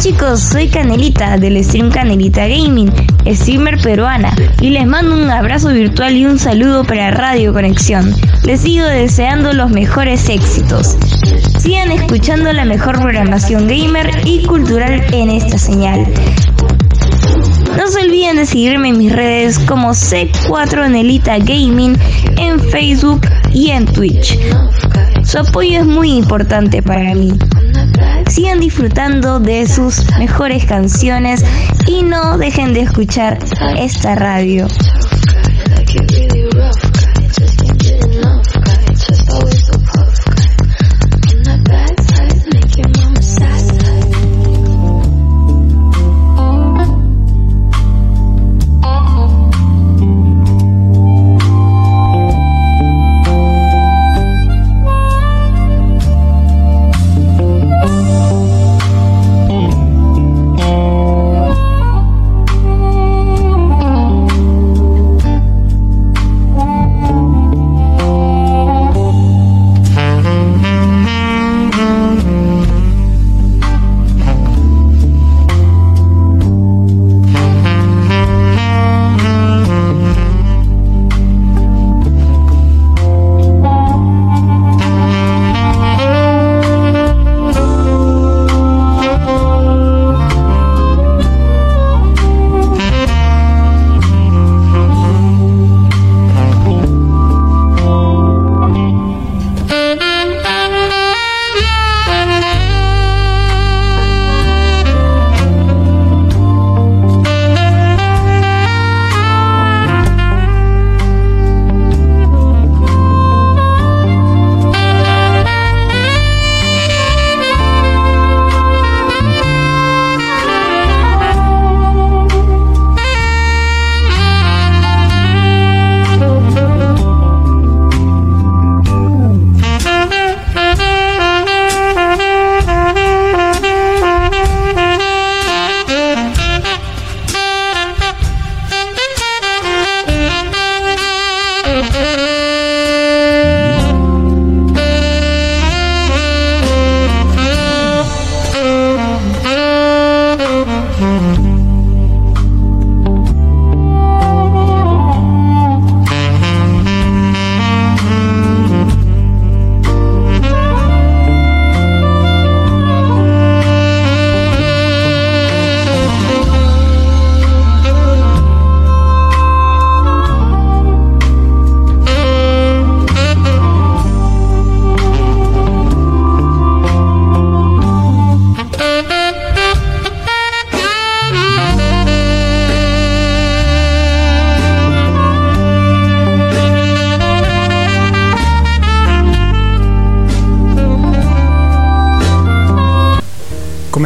chicos, soy Canelita del stream Canelita Gaming, streamer peruana, y les mando un abrazo virtual y un saludo para Radio Conexión. Les sigo deseando los mejores éxitos. Sigan escuchando la mejor programación gamer y cultural en esta señal. No se olviden de seguirme en mis redes como C4 Nelita Gaming en Facebook y en Twitch. Su apoyo es muy importante para mí. Sigan disfrutando de sus mejores canciones y no dejen de escuchar esta radio.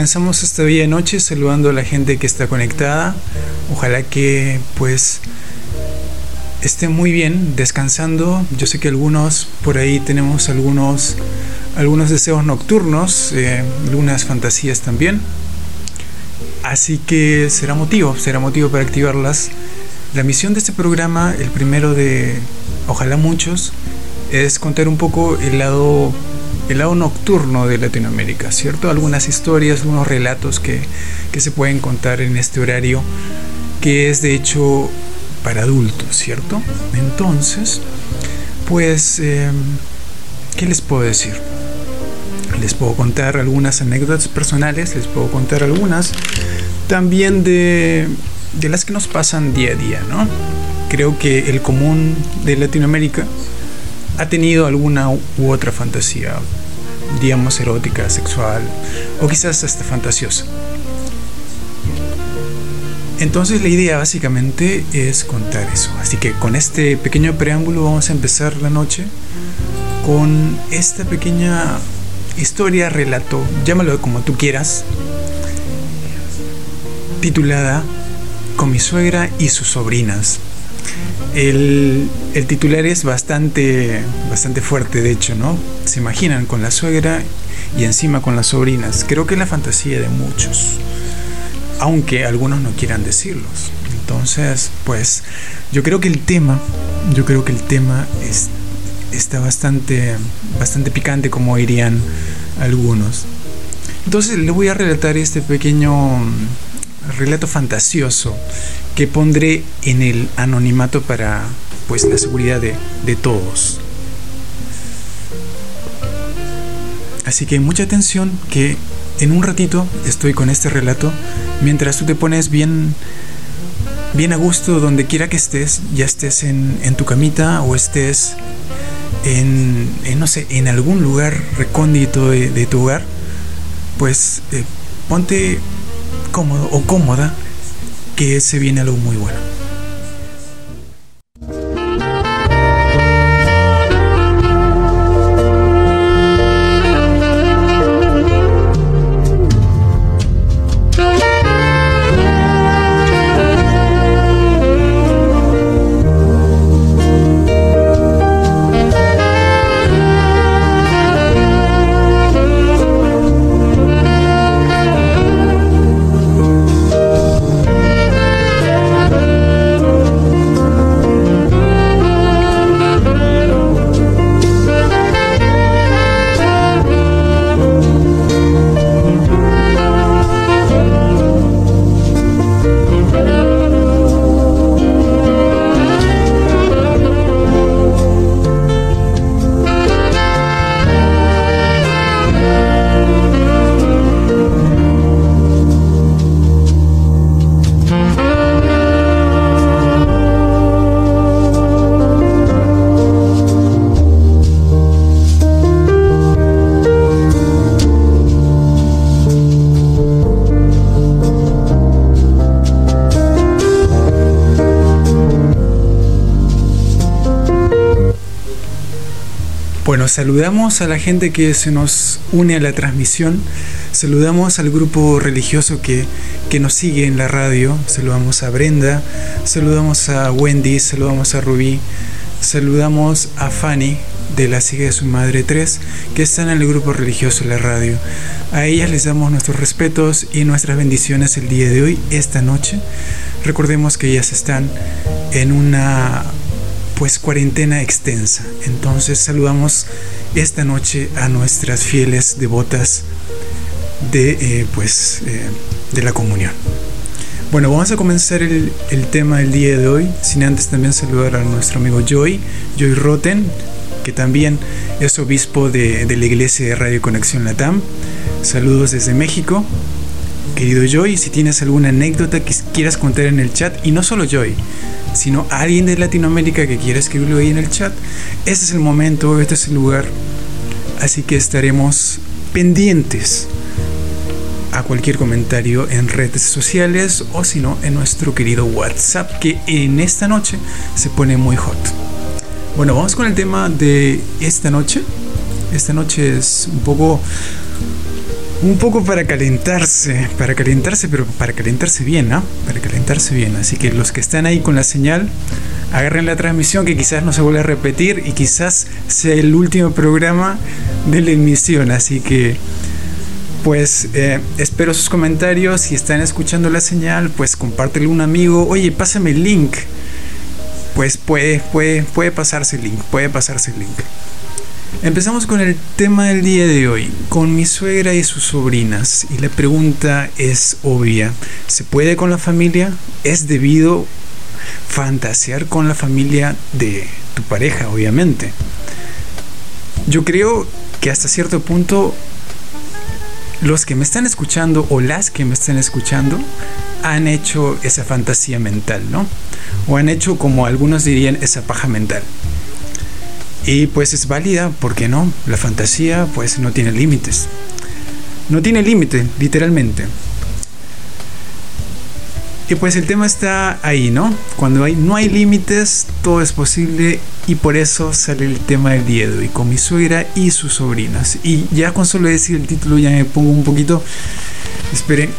Comenzamos esta día noche saludando a la gente que está conectada. Ojalá que pues estén muy bien, descansando. Yo sé que algunos por ahí tenemos algunos algunos deseos nocturnos, eh, algunas fantasías también. Así que será motivo, será motivo para activarlas. La misión de este programa, el primero de ojalá muchos, es contar un poco el lado el lado nocturno de Latinoamérica, ¿cierto? Algunas historias, algunos relatos que, se pueden contar en este horario, que es de hecho para adultos, ¿cierto? Entonces, pues, em, ¿qué les puedo decir? Les puedo contar algunas anécdotas personales, les puedo contar algunas también de, de las que nos pasan día a día, ¿no? Creo que el común de Latinoamérica ha tenido alguna u otra fantasía, digamos erótica, sexual o quizás hasta fantasiosa. Entonces la idea básicamente es contar eso. Así que con este pequeño preámbulo vamos a empezar la noche con esta pequeña historia, relato, llámalo como tú quieras, titulada Con mi suegra y sus sobrinas. El, titular es bastante, bastante fuerte, de hecho, ¿no? Se imaginan con la suegra y encima con las sobrinas. Creo que es la fantasía de muchos, aunque algunos no quieran decirlos. Entonces, pues, yo creo que el tema, yo creo que el tema es, está bastante, bastante picante, como dirían algunos. Entonces le voy a relatar este pequeño mm, relato fantasioso que pondré en el anonimato para pues la seguridad de, de todos. Así que mucha atención que en un ratito estoy con este relato mientras tú te pones bien bien a gusto donde quiera que estés, ya estés en, en tu camita o estés en, no sé, en algún lugar recóndito de, tu hogar, pues eh, ponte cómodo o cómoda que se viene algo muy bueno. Saludamos a la gente que se nos une a la transmisión, saludamos al grupo religioso que, que nos sigue en la radio, saludamos a Brenda, saludamos a Wendy, saludamos a Rubí, saludamos a Fanny de la Sigue de su Madre 3, que están en el grupo religioso de la radio. A ellas les damos nuestros respetos y nuestras bendiciones el día de hoy, esta noche. Recordemos que ellas están en una pues cuarentena extensa. Entonces saludamos esta noche a nuestras fieles devotas de eh, pues eh, de la comunión. Bueno, vamos a comenzar el, tema del día de hoy, sin antes también saludar a nuestro amigo Joy, Joy Roten, que también es obispo de, de la iglesia de Radio Conexión Latam. Saludos desde México. Querido Joy, si tienes alguna anécdota que quieras contar en el chat, y no solo Joy, sino alguien de Latinoamérica que quiera escribirlo ahí en el chat, este es el momento, este es el lugar. Así que estaremos pendientes a cualquier comentario en redes sociales o si no en nuestro querido WhatsApp que en esta noche se pone muy hot. Bueno, vamos con el tema de esta noche. Esta noche es un poco un poco para calentarse, para calentarse, pero para calentarse bien, ¿no? Para calentarse bien. Así que los que están ahí con la señal, agarren la transmisión que quizás no se vuelva a repetir y quizás sea el último programa de la emisión. Así que, pues, eh, espero sus comentarios. Si están escuchando la señal, pues compártelo a un amigo. Oye, pásame el link. Pues puede, puede, puede pasarse el link, puede pasarse el link. Empezamos con el tema del día de hoy, con mi suegra y sus sobrinas. Y la pregunta es obvia. ¿Se puede con la familia? ¿Es debido fantasear con la familia de tu pareja, obviamente? Yo creo que hasta cierto punto los que me están escuchando o las que me están escuchando han hecho esa fantasía mental, ¿no? O han hecho como algunos dirían esa paja mental. Y pues es válida, ¿por qué no? La fantasía pues no tiene límites. No tiene límite, literalmente. Y pues el tema está ahí, ¿no? Cuando hay, no hay límites, todo es posible y por eso sale el tema del día de hoy, con mi suegra y sus sobrinas. Y ya con solo decir el título ya me pongo un poquito... Esperen,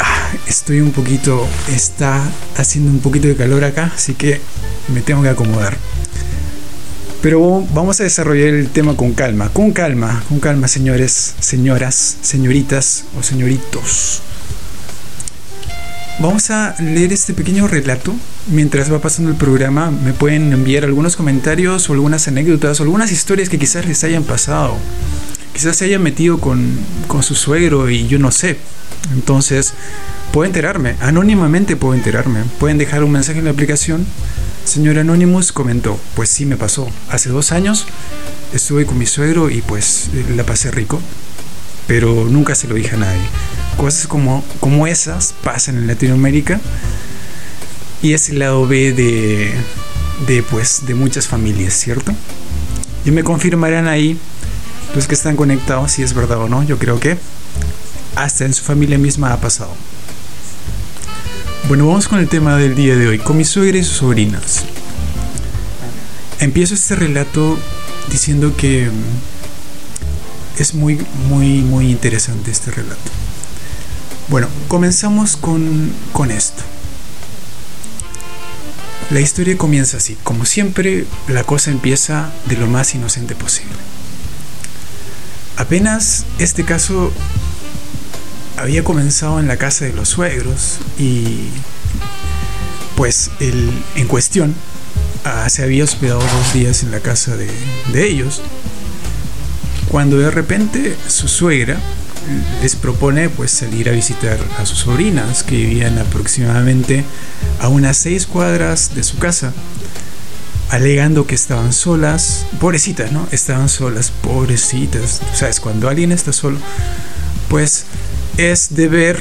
ah, estoy un poquito... Está haciendo un poquito de calor acá, así que me tengo que acomodar. Pero vamos a desarrollar el tema con calma, con calma, con calma, señores, señoras, señoritas o señoritos. Vamos a leer este pequeño relato. Mientras va pasando el programa, me pueden enviar algunos comentarios o algunas anécdotas o algunas historias que quizás les hayan pasado. Quizás se haya metido con, con su suegro y yo no sé. Entonces, puedo enterarme, anónimamente puedo enterarme. Pueden dejar un mensaje en la aplicación. Señor Anonymous comentó, pues sí me pasó. Hace dos años estuve con mi suegro y pues la pasé rico, pero nunca se lo dije a nadie. Cosas como, como esas pasan en Latinoamérica y es el lado B de, de, pues, de muchas familias, ¿cierto? Y me confirmarán ahí los que están conectados si es verdad o no. Yo creo que hasta en su familia misma ha pasado. Bueno, vamos con el tema del día de hoy, con mi suegra y sobrinas. Empiezo este relato diciendo que mm, es muy, muy, muy interesante este relato. Bueno, comenzamos con, con esto. La historia comienza así. Como siempre, la cosa empieza de lo más inocente posible. Apenas este caso había comenzado en la casa de los suegros y pues en cuestión ah, se había hospedado dos días en la casa de, de ellos cuando de repente su suegra les propone pues salir a visitar a sus sobrinas que vivían aproximadamente a unas seis cuadras de su casa alegando que estaban solas pobrecitas no estaban solas pobrecitas. Sabes cuando alguien está solo pues es deber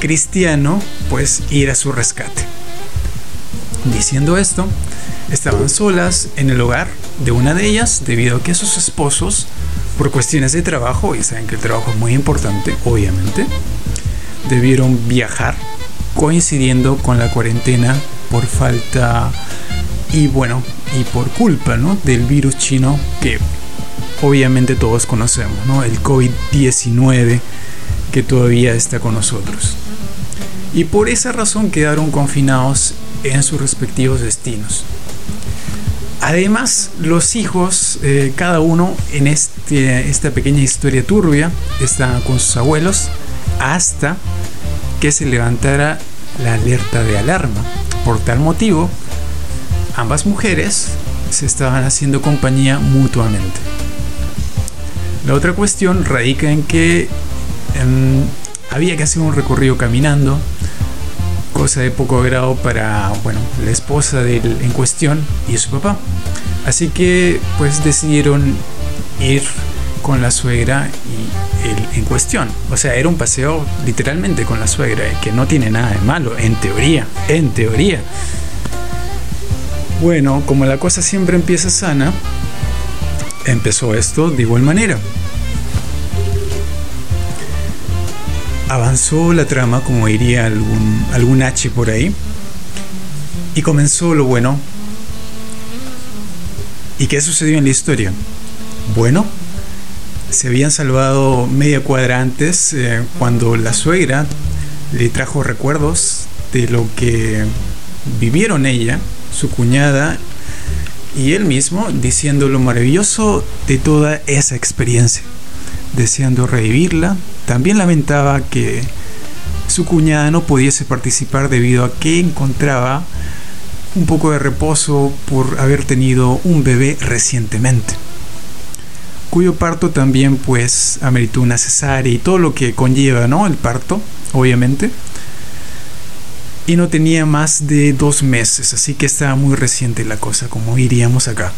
cristiano pues ir a su rescate diciendo esto estaban solas en el hogar de una de ellas debido a que sus esposos por cuestiones de trabajo, y saben que el trabajo es muy importante, obviamente, debieron viajar coincidiendo con la cuarentena por falta y bueno, y por culpa ¿no? del virus chino que obviamente todos conocemos, ¿no? el COVID-19 que todavía está con nosotros. Y por esa razón quedaron confinados en sus respectivos destinos. Además, los hijos, eh, cada uno en este, esta pequeña historia turbia, está con sus abuelos hasta que se levantara la alerta de alarma. Por tal motivo, ambas mujeres se estaban haciendo compañía mutuamente. La otra cuestión radica en que había que hacer un recorrido caminando cosa de poco grado para bueno, la esposa del, en cuestión y su papá. Así que pues decidieron ir con la suegra y el en cuestión. O sea, era un paseo literalmente con la suegra, que no tiene nada de malo, en teoría, en teoría. Bueno, como la cosa siempre empieza sana, empezó esto de igual manera. Avanzó la trama, como diría algún, algún H por ahí, y comenzó lo bueno. ¿Y qué sucedió en la historia? Bueno, se habían salvado media cuadra antes eh, cuando la suegra le trajo recuerdos de lo que vivieron ella, su cuñada y él mismo, diciendo lo maravilloso de toda esa experiencia, deseando revivirla, también lamentaba que su cuñada no pudiese participar debido a que encontraba un poco de reposo por haber tenido un bebé recientemente, cuyo parto también pues ameritó una cesárea y todo lo que conlleva, ¿no? El parto, obviamente. Y no tenía más de dos meses, así que estaba muy reciente la cosa, como iríamos acá.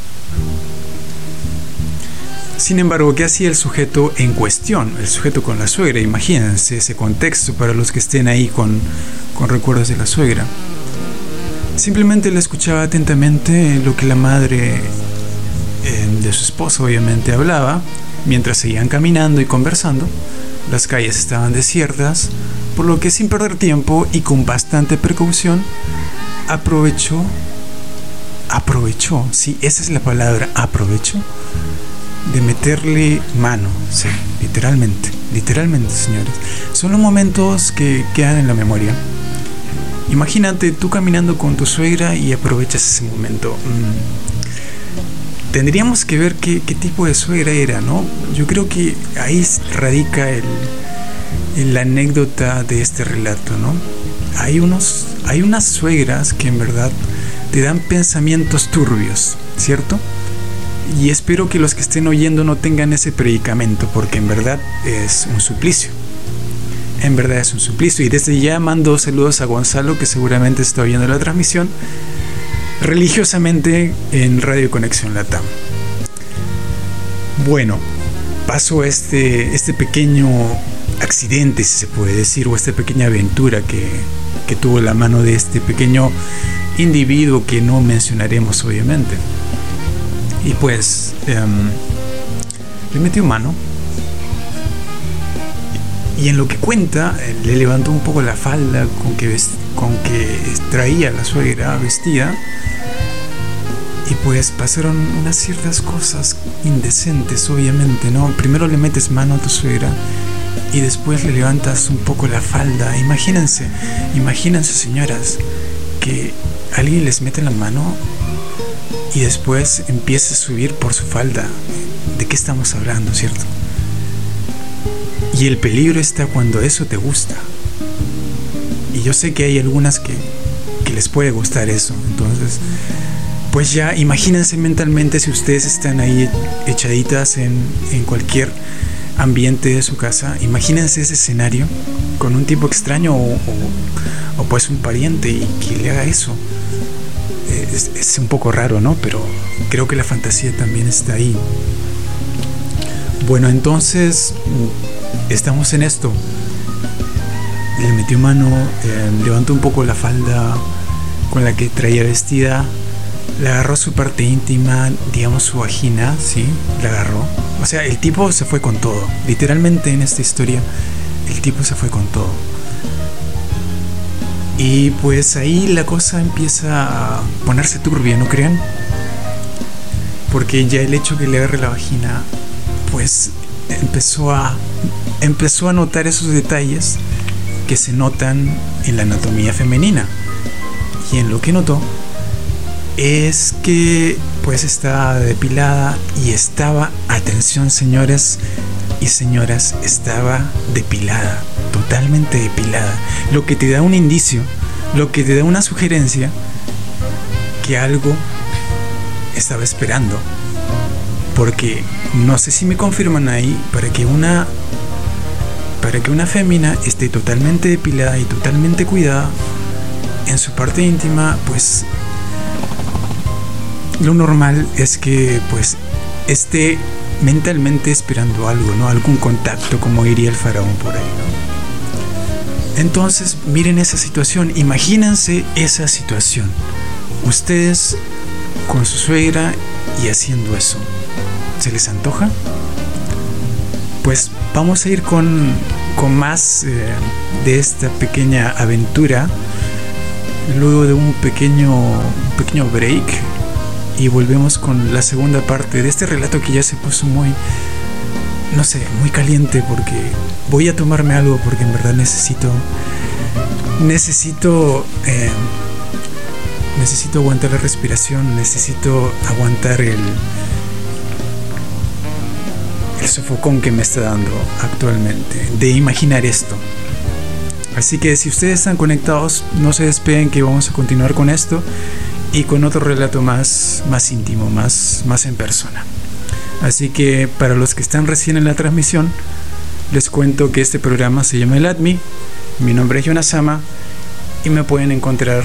Sin embargo, ¿qué hacía el sujeto en cuestión? El sujeto con la suegra, imagínense ese contexto para los que estén ahí con, recuerdos de la suegra. Simplemente le escuchaba atentamente lo que la madre eh, de su esposo obviamente hablaba, mientras seguían caminando y conversando. Las calles estaban desiertas, por lo que sin perder tiempo y con bastante precaución, aprovechó, aprovechó, sí, esa es la palabra, aprovechó de meterle mano, sí, literalmente, literalmente, señores. Son los momentos que quedan en la memoria. Imagínate tú caminando con tu suegra y aprovechas ese momento. Mm. Tendríamos que ver qué, tipo de suegra era, ¿no? Yo creo que ahí radica el, la anécdota de este relato, ¿no? Hay, unos, hay unas suegras que en verdad te dan pensamientos turbios, ¿cierto? Y espero que los que estén oyendo no tengan ese predicamento, porque en verdad es un suplicio. En verdad es un suplicio. Y desde ya mando saludos a Gonzalo, que seguramente está oyendo la transmisión religiosamente en Radio Conexión Latam. Bueno, pasó este, este pequeño accidente, si se puede decir, o esta pequeña aventura que, que tuvo la mano de este pequeño individuo que no mencionaremos obviamente. Y pues em, le metió mano. Y en lo que cuenta, le levantó un poco la falda con que, con que traía la suegra vestida. Y pues pasaron unas ciertas cosas indecentes, obviamente, ¿no? Primero le metes mano a tu suegra y después le levantas un poco la falda. Imagínense, imagínense señoras, que alguien les mete la mano y después empieza a subir por su falda. ¿De qué estamos hablando, cierto? Y el peligro está cuando eso te gusta. Y yo sé que hay algunas que, que les puede gustar eso. Entonces, pues ya imagínense mentalmente si ustedes están ahí echaditas en, en cualquier ambiente de su casa, imagínense ese escenario con un tipo extraño o, o, pues un pariente y que le haga eso. Es, es, un poco raro, ¿no? Pero creo que la fantasía también está ahí. Bueno, entonces estamos en esto. Le metió mano, eh, levantó un poco la falda con la que traía vestida, le agarró su parte íntima, digamos su vagina, ¿sí? La agarró. O sea, el tipo se fue con todo. Literalmente en esta historia, el tipo se fue con todo. Y pues ahí la cosa empieza a ponerse turbia, ¿no creen? Porque ya el hecho que le agarre la vagina, pues empezó a empezó a notar esos detalles que se notan en la anatomía femenina. Y en lo que notó es que pues estaba depilada y estaba, atención señores y señoras, estaba depilada, totalmente depilada, lo que te da un indicio, lo que te da una sugerencia que algo estaba esperando. Porque no sé si me confirman ahí, para que una para que una fémina esté totalmente depilada y totalmente cuidada en su parte íntima, pues lo normal es que pues esté mentalmente esperando algo, ¿no? Algún contacto, como diría el faraón por ahí, ¿no? Entonces, miren esa situación, imagínense esa situación. Ustedes con su suegra y haciendo eso. ¿Se les antoja? Pues vamos a ir con, con más eh, de esta pequeña aventura. Luego de un pequeño, un pequeño break y volvemos con la segunda parte de este relato que ya se puso muy, no sé, muy caliente porque voy a tomarme algo porque en verdad necesito, necesito, eh, necesito aguantar la respiración, necesito aguantar el, el sofocón que me está dando actualmente de imaginar esto. Así que si ustedes están conectados, no se despeguen que vamos a continuar con esto y con otro relato más, más íntimo, más, más en persona. Así que para los que están recién en la transmisión, les cuento que este programa se llama El ADMI, mi nombre es Yonasama y me pueden encontrar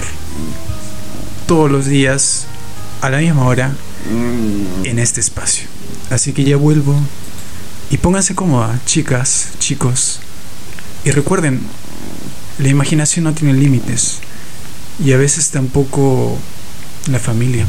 todos los días a la misma hora en este espacio. Así que ya vuelvo y pónganse cómoda, chicas, chicos. Y recuerden, la imaginación no tiene límites y a veces tampoco la familia.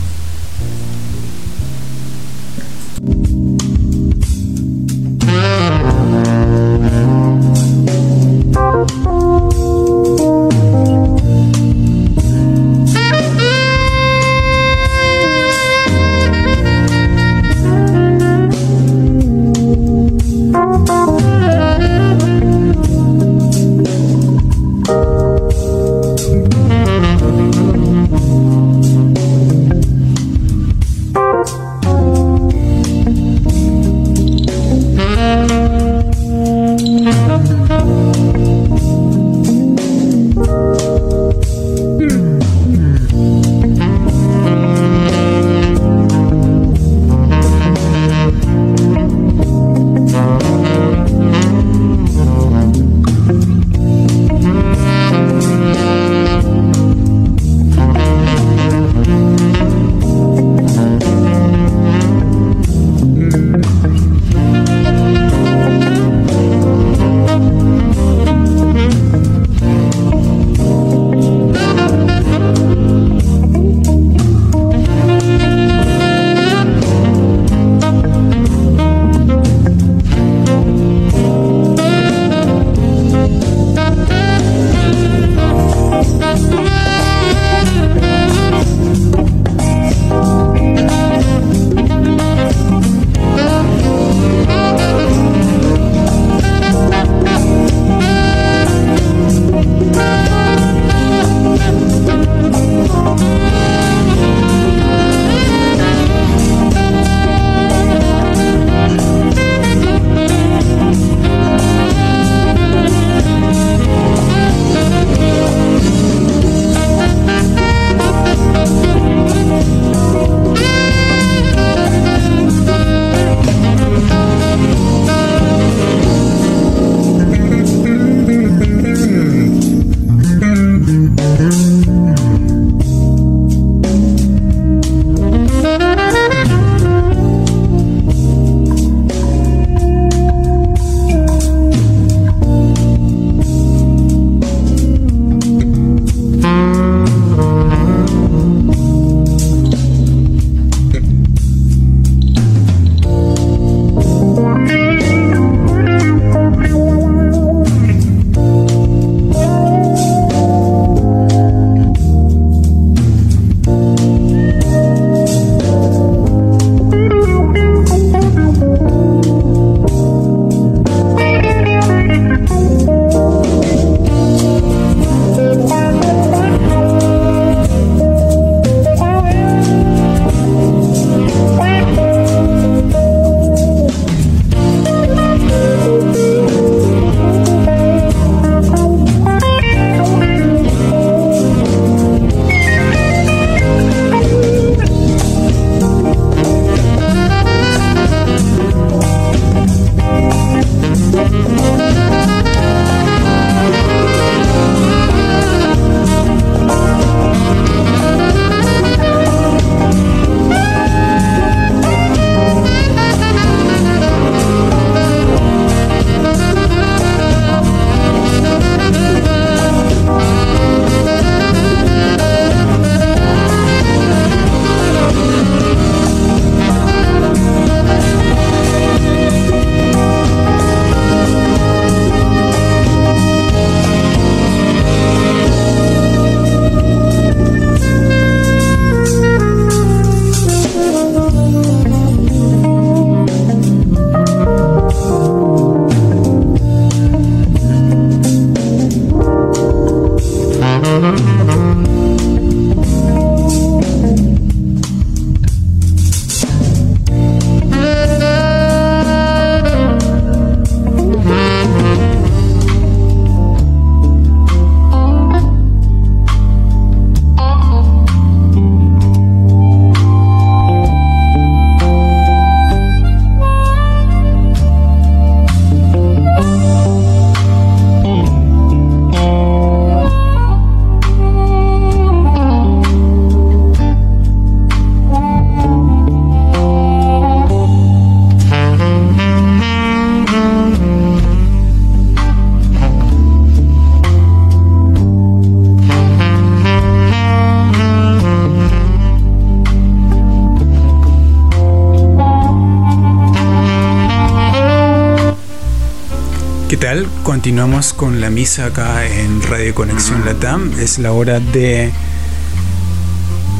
Tal? Continuamos con la misa acá en Radio Conexión Latam. Es la hora de.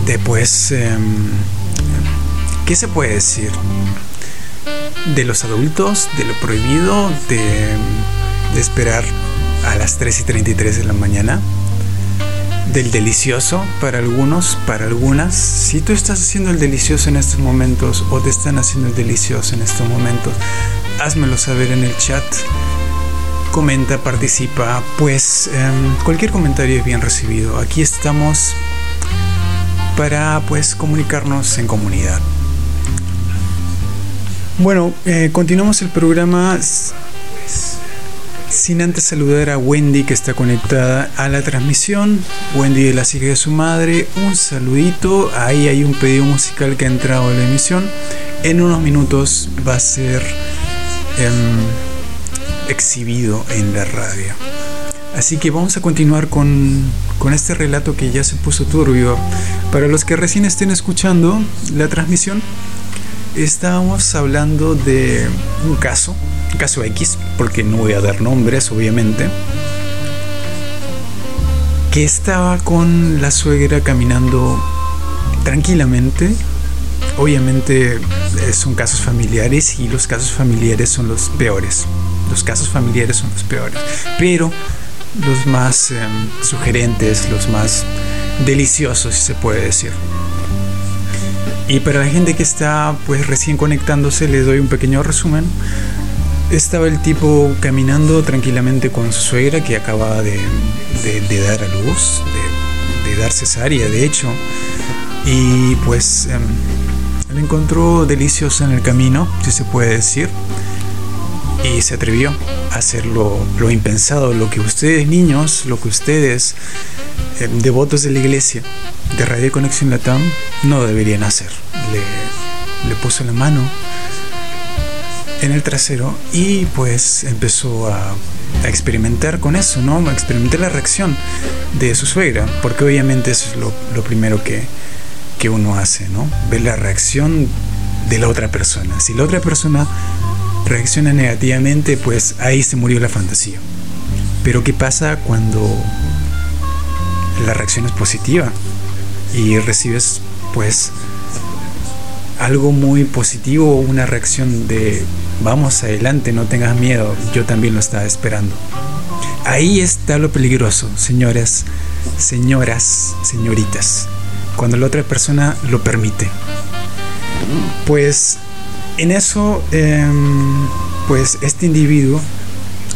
de pues. Em, ¿Qué se puede decir? De los adultos, de lo prohibido, de, de esperar a las 3 y 33 de la mañana del delicioso para algunos, para algunas. Si tú estás haciendo el delicioso en estos momentos o te están haciendo el delicioso en estos momentos, házmelo saber en el chat. Comenta, participa, pues em, cualquier comentario es bien recibido. Aquí estamos para pues comunicarnos en comunidad. Bueno, eh, continuamos el programa sin antes saludar a Wendy que está conectada a la transmisión. Wendy de la sigue de su madre. Un saludito. Ahí hay un pedido musical que ha entrado a la emisión. En unos minutos va a ser em, exhibido en la radio. Así que vamos a continuar con, con este relato que ya se puso turbio. Para los que recién estén escuchando la transmisión, estábamos hablando de un caso caso X, porque no voy a dar nombres, obviamente, que estaba con la suegra caminando tranquilamente. Obviamente eh, son casos familiares y los casos familiares son los peores. Los casos familiares son los peores. Pero los más em, sugerentes, los más deliciosos, si se puede decir. Y para la gente que está pues recién conectándose, les doy un pequeño resumen. Estaba el tipo caminando tranquilamente con su suegra que acababa de, dar a luz, de, dar cesárea de hecho, y pues eh, encontró delicioso en el camino, si se puede decir, y se atrevió a hacer lo, impensado, lo que ustedes niños, lo que ustedes em, devotos de la iglesia de Radio Conexión Latam no deberían hacer. Le, puso la mano en el trasero y pues empezó a, experimentar con eso, ¿no? A experimentar la reacción de su suegra, porque obviamente eso es lo, primero que, que uno hace, ¿no? Ver la reacción de la otra persona. Si la otra persona reacciona negativamente, pues ahí se murió la fantasía. Pero ¿qué pasa cuando la reacción es positiva y recibes pues algo muy positivo, una reacción de vamos adelante, no tengas miedo, yo también lo estaba esperando. Ahí está lo peligroso, señoras, señoras, señoritas, cuando la otra persona lo permite. Pues en eso, em, pues este individuo,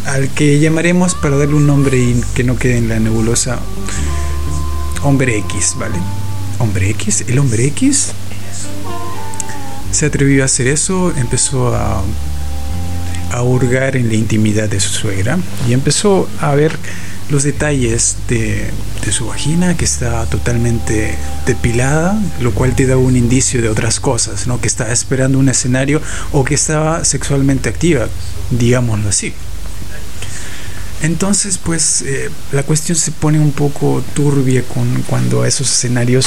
al que llamaremos para darle un nombre y que no quede en la nebulosa, hombre X, ¿vale? Hombre X, el hombre X se atrevió a hacer eso, empezó a, a hurgar en la intimidad de su suegra y empezó a ver los detalles de, de, su vagina que está totalmente depilada, lo cual te da un indicio de otras cosas, ¿no? que estaba esperando un escenario o que estaba sexualmente activa, digámoslo así. Entonces, pues eh, la cuestión se pone un poco turbia con, cuando esos escenarios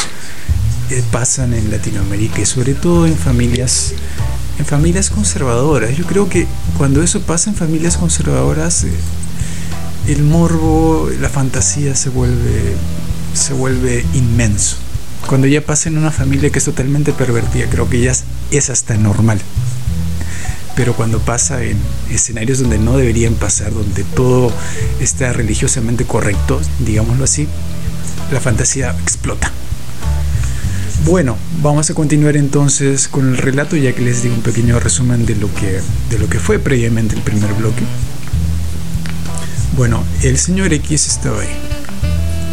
pasan en Latinoamérica y sobre todo en familias en familias conservadoras. Yo creo que cuando eso pasa en familias conservadoras, eh, el morbo, la fantasía se vuelve se vuelve inmenso. Cuando ya pasa en una familia que es totalmente pervertida, creo que ya es hasta normal. Pero cuando pasa en escenarios donde no deberían pasar, donde todo está religiosamente correcto, digámoslo así, la fantasía explota. Bueno, vamos a continuar entonces con el relato ya que les di un pequeño resumen de lo que, de lo que fue previamente el primer bloque. Bueno, el señor X estaba ahí.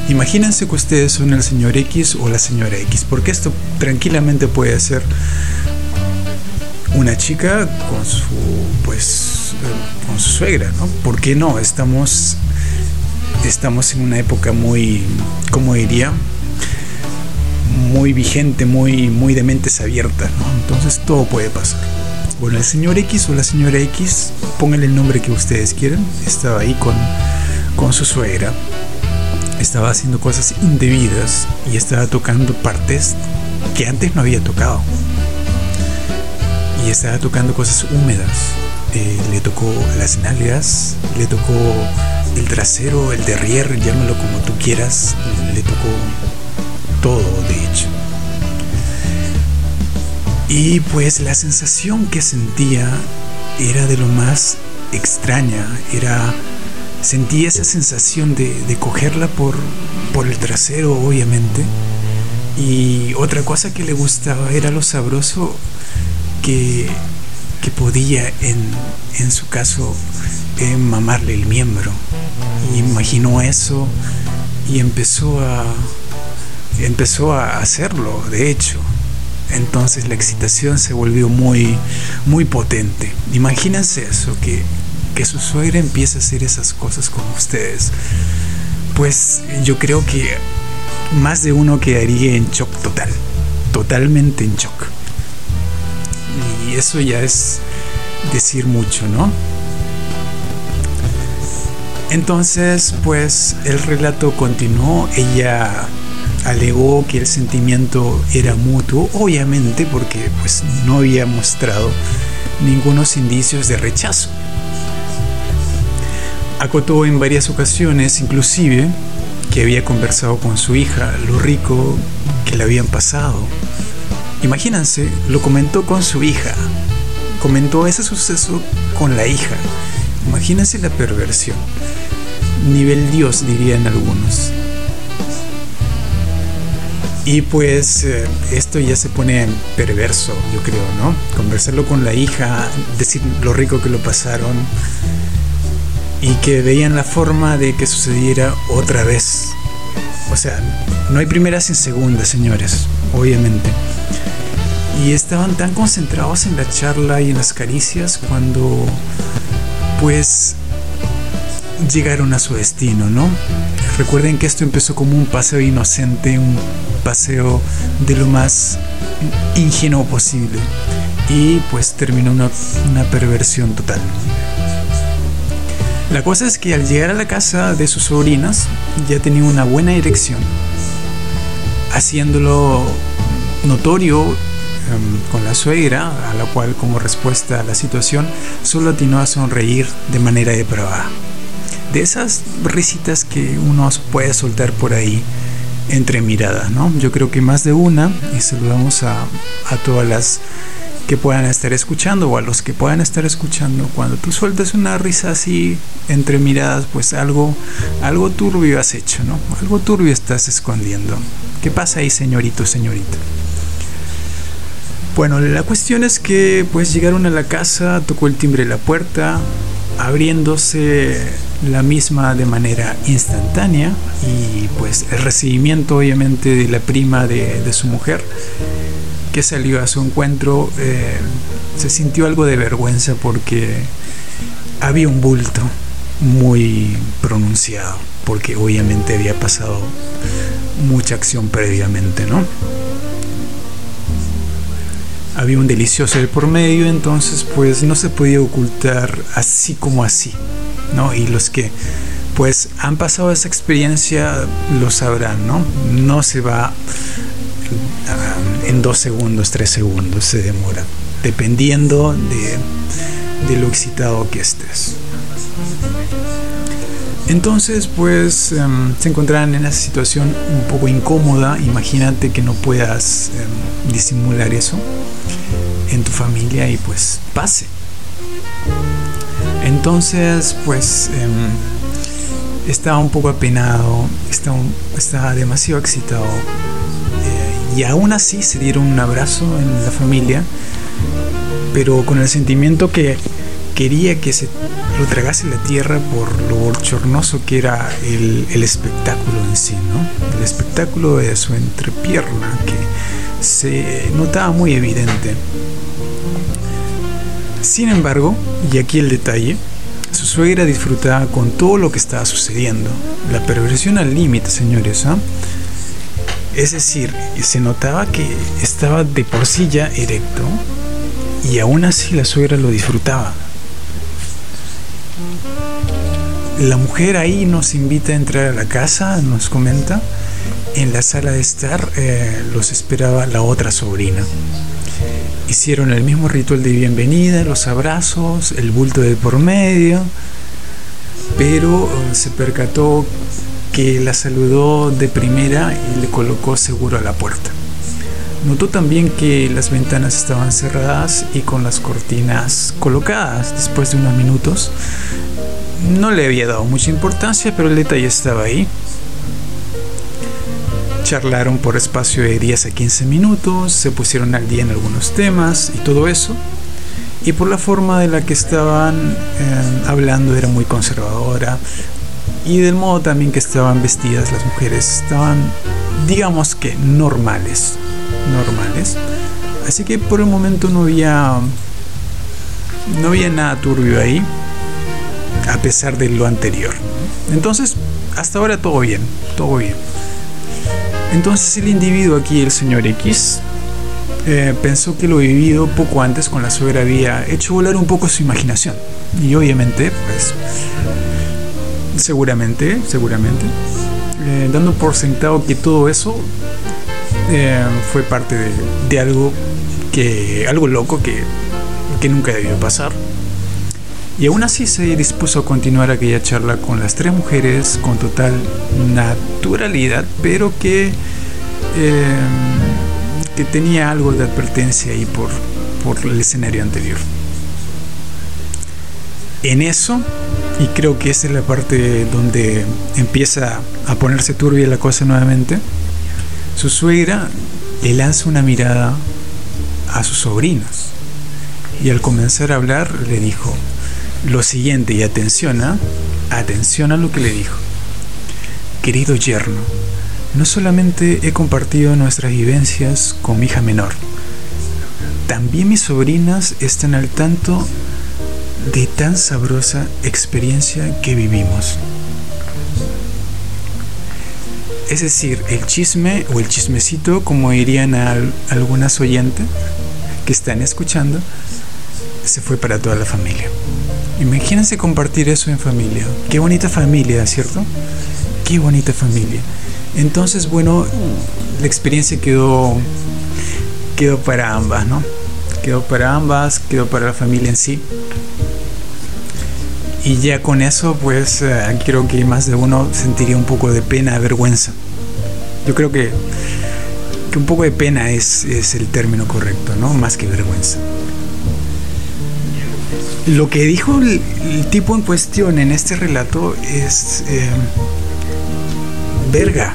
Imagínense que ustedes son el señor X o la señora X, porque esto tranquilamente puede ser una chica con su pues con su suegra, ¿no? ¿Por qué no? Estamos estamos en una época muy, ¿cómo diría? muy vigente, muy, muy de mentes abiertas, Entonces todo puede pasar. Bueno, el señor X o la señora X, pónganle el nombre que ustedes quieran, estaba ahí con, con su suegra, estaba haciendo cosas indebidas y estaba tocando partes que antes no había tocado. Y estaba tocando cosas húmedas, eh, le tocó las nalgas, le tocó el trasero, el derrier, llámalo como tú quieras, le tocó todo, de hecho. Y pues la sensación que sentía era de lo más extraña, era sentía esa sensación de, cogerla por, por el trasero, obviamente. Y otra cosa que le gustaba era lo sabroso que, que podía, en, en su caso, mamarle el miembro. Imaginó eso y empezó a, empezó a hacerlo, de hecho. Entonces la excitación se volvió muy, muy potente. Imagínense eso, que, que su suegra empieza a hacer esas cosas con ustedes. Pues yo creo que más de uno quedaría en shock total, totalmente en shock. Y eso ya es decir mucho, ¿no? Entonces, pues el relato continuó, ella alegó que el sentimiento era mutuo, obviamente porque pues no había mostrado ningunos indicios de rechazo. Acotó en varias ocasiones, inclusive, que había conversado con su hija, lo rico que le habían pasado. Imagínense, lo comentó con su hija, comentó ese suceso con la hija. Imagínense la perversión. Nivel Dios, dirían algunos. Y pues eh, esto ya se pone perverso, yo creo, ¿no? Conversarlo con la hija, decir lo rico que lo pasaron y que veían la forma de que sucediera otra vez. O sea, no hay primeras sin segundas, señores, obviamente. Y estaban tan concentrados en la charla y en las caricias cuando pues llegaron a su destino, ¿no? Recuerden que esto empezó como un paseo inocente, un paseo de lo más ingenuo posible y pues terminó una, una perversión total. La cosa es que al llegar a la casa de sus sobrinas ya tenía una buena erección, haciéndolo notorio em, con la suegra, a la cual como respuesta a la situación solo atinó a sonreír de manera depravada de esas risitas que uno puede soltar por ahí entre miradas, ¿no? Yo creo que más de una, y saludamos a, a todas las que puedan estar escuchando o a los que puedan estar escuchando, cuando tú sueltas una risa así entre miradas, pues algo, algo turbio has hecho, ¿no? Algo turbio estás escondiendo. ¿Qué pasa ahí, señorito, señorita? Bueno, la cuestión es que pues llegaron a la casa, tocó el timbre de la puerta, abriéndose la misma de manera instantánea y pues el recibimiento obviamente de la prima de, su mujer que salió a su encuentro eh, se sintió algo de vergüenza porque había un bulto muy pronunciado porque obviamente había pasado mucha acción previamente, ¿no? Había un delicioso de por medio, entonces pues no se podía ocultar así como así, ¿no? Y los que pues han pasado esa experiencia lo sabrán, ¿no? No se va ah, en dos segundos, tres segundos, se demora, dependiendo de, de lo excitado que estés. Entonces, pues em, se encontraban en esa situación un poco incómoda. Imagínate que no puedas em, disimular eso en tu familia y pues pase. Entonces, pues em, estaba un poco apenado, estaba, demasiado excitado. Eh, y aún así se dieron un abrazo en la familia, pero con el sentimiento que quería que se lo tragase la tierra por lo bochornoso que era el, espectáculo en sí, ¿no? El espectáculo de su entrepierna que se notaba muy evidente. Sin embargo, y aquí el detalle, su suegra disfrutaba con todo lo que estaba sucediendo. La perversión al límite, señores. ¿ah? Es decir, se notaba que estaba de por sí ya erecto y aún así la suegra lo disfrutaba. La mujer ahí nos invita a entrar a la casa, nos comenta. En la sala de estar eh, los esperaba la otra sobrina. hicieron el mismo ritual de bienvenida, los abrazos, el bulto de por medio, pero eh, se percató que la saludó de primera y le colocó seguro a la puerta. Notó también que las ventanas estaban cerradas y con las cortinas colocadas después de unos minutos. No le había dado mucha importancia, pero el detalle estaba ahí. Charlaron por espacio de 10 a 15 minutos, se pusieron al día en algunos temas y todo eso. Y por la forma de la que estaban eh, hablando era muy conservadora, y del modo también que estaban vestidas las mujeres estaban digamos que normales normales así que por el momento no había no había nada turbio ahí a pesar de lo anterior. Entonces hasta ahora todo bien todo bien. Entonces el individuo aquí el señor X eh, pensó que lo vivido poco antes con la suegra había hecho volar un poco su imaginación. Y obviamente pues seguramente, seguramente, eh, dando por sentado que todo eso eh, fue parte de, algo que algo loco que, que nunca debió pasar. Y aún así se dispuso a continuar aquella charla con las tres mujeres con total naturalidad, pero que, eh, que tenía algo de advertencia ahí por, por el escenario anterior. En eso y creo que esa es la parte donde empieza a ponerse turbia la cosa nuevamente. Su suegra le lanza una mirada a sus sobrinos y al comenzar a hablar le dijo lo siguiente y atención, ¿ah? atención a lo que le dijo. Querido yerno, no solamente he compartido nuestras vivencias con mi hija menor, también mis sobrinas están al tanto de tan sabrosa experiencia que vivimos. Es decir, el chisme o el chismecito, como dirían a algunas oyentes que están escuchando, se fue para toda la familia. Imagínense compartir eso en familia. Qué bonita familia, ¿cierto? Qué bonita familia. Entonces, bueno, la experiencia quedó quedó para ambas, ¿no? Quedó para ambas, quedó para la familia en sí y ya con eso pues eh, creo que más de uno sentiría un poco de pena, vergüenza. Yo creo que, que un poco de pena es, es, el término correcto, ¿no? Más que vergüenza. Lo que dijo el, tipo en cuestión en este relato es eh, verga.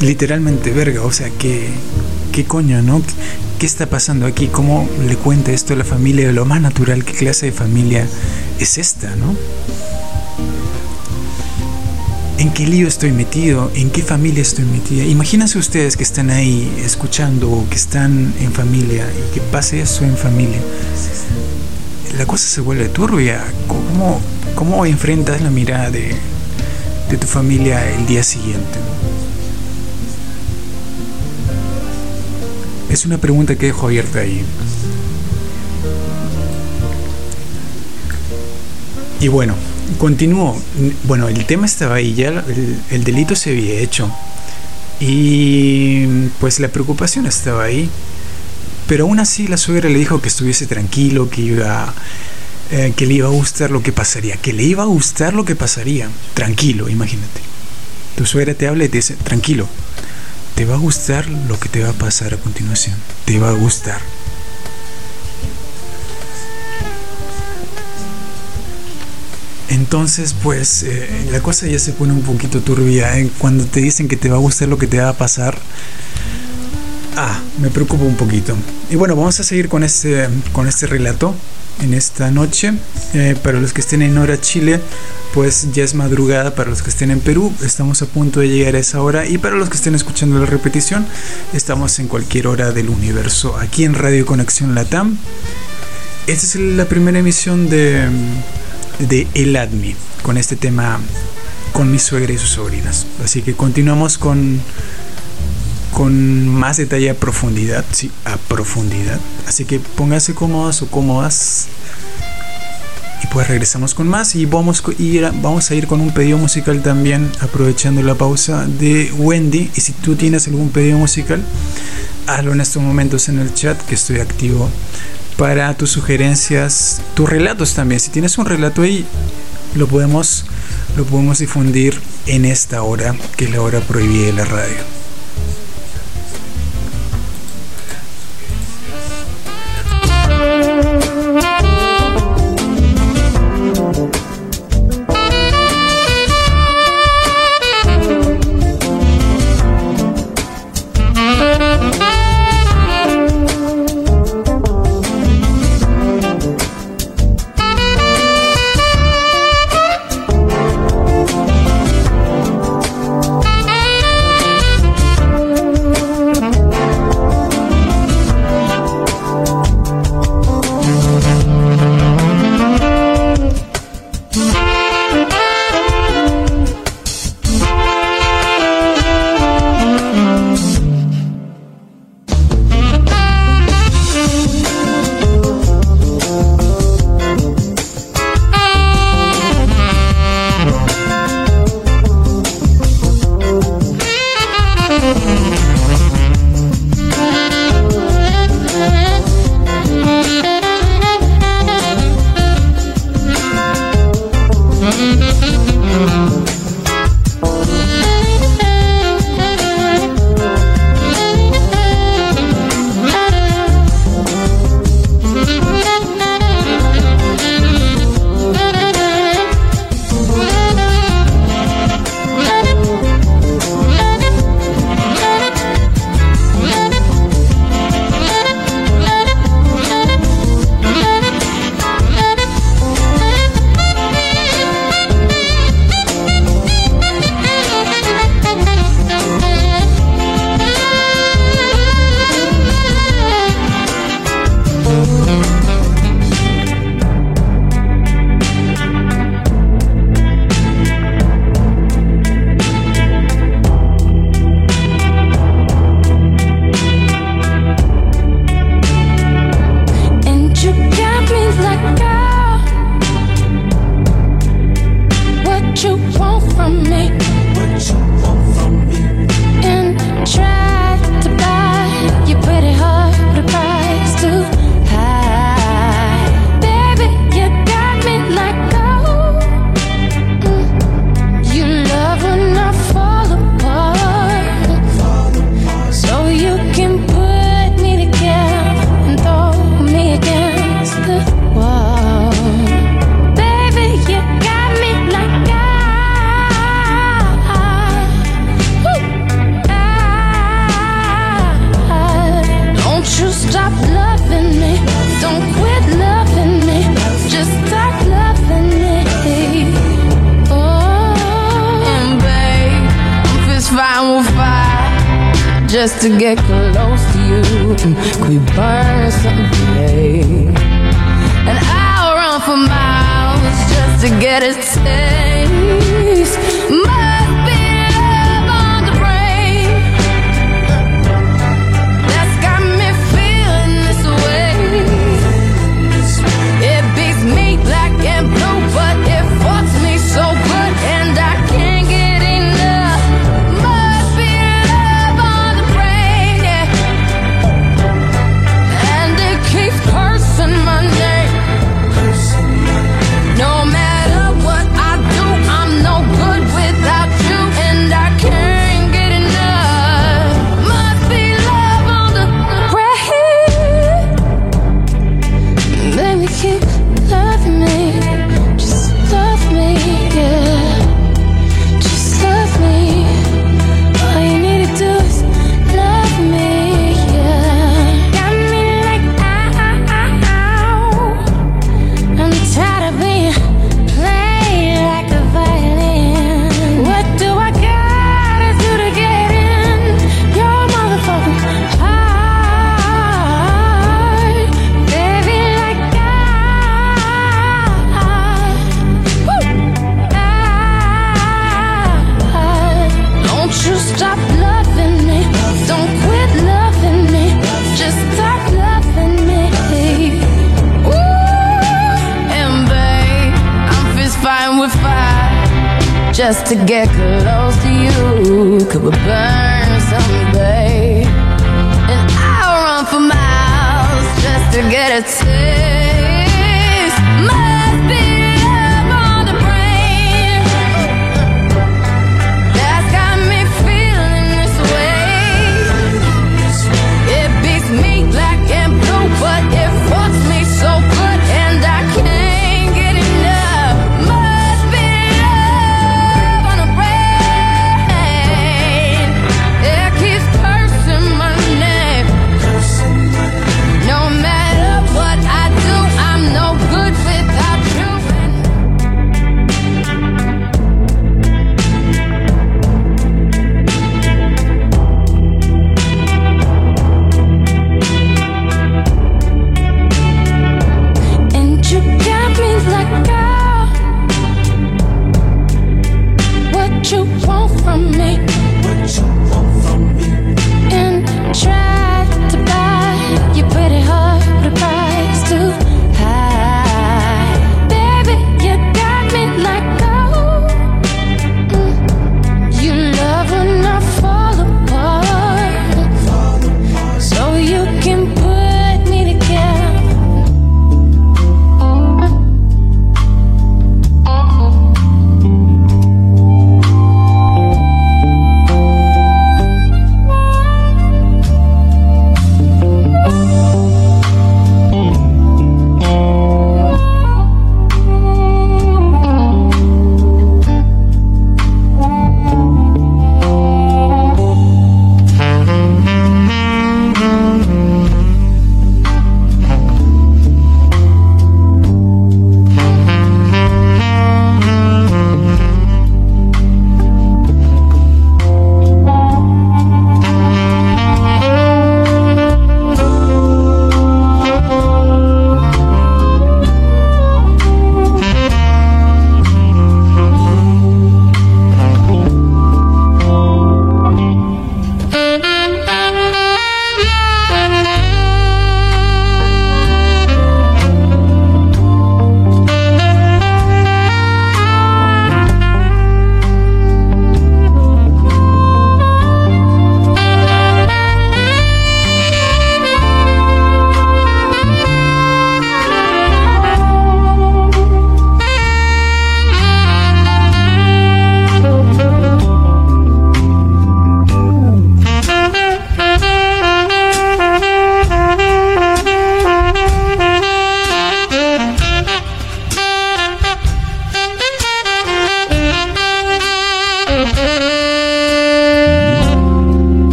Literalmente verga. O sea, que, ¿qué coño, no? ¿Qué está pasando aquí? ¿Cómo le cuenta esto a la familia? Lo más natural, ¿qué clase de familia es esta, no? ¿En qué lío estoy metido? ¿En qué familia estoy metida? Imagínense ustedes que están ahí escuchando o que están en familia y que pase eso en familia. La cosa se vuelve turbia. ¿Cómo, cómo enfrentas la mirada de, de tu familia el día siguiente? Es una pregunta que dejo abierta ahí. Y bueno, continúo. Bueno, el tema estaba ahí, ya el, delito se había hecho. Y pues la preocupación estaba ahí. Pero aún así la suegra le dijo que estuviese tranquilo, que iba eh, que le iba a gustar lo que pasaría, que le iba a gustar lo que pasaría. Tranquilo, imagínate. Tu suegra te habla y te dice, tranquilo, te va a gustar lo que te va a pasar a continuación. Te va a gustar. Entonces, pues eh, la cosa ya se pone un poquito turbia. ¿eh? Cuando te dicen que te va a gustar lo que te va a pasar, ah, me preocupa un poquito. Y bueno, vamos a seguir con este, con este relato en esta noche. Eh, para los que estén en hora Chile, pues ya es madrugada. Para los que estén en Perú, estamos a punto de llegar a esa hora. Y para los que estén escuchando la repetición, estamos en cualquier hora del universo. Aquí en Radio Conexión Latam. Esta es la primera emisión de de El Admi con este tema con mi suegra y sus sobrinas. Así que continuamos con con más detalle a profundidad, sí, a profundidad. Así que póngase cómodos o cómodas. Y pues regresamos con más y vamos, ir, vamos a ir con un pedido musical también, aprovechando la pausa de Wendy. Y si tú tienes algún pedido musical, hazlo en estos momentos en el chat que estoy activo para tus sugerencias, tus relatos también. Si tienes un relato ahí, lo podemos, lo podemos difundir en esta hora, que es la hora prohibida de la radio.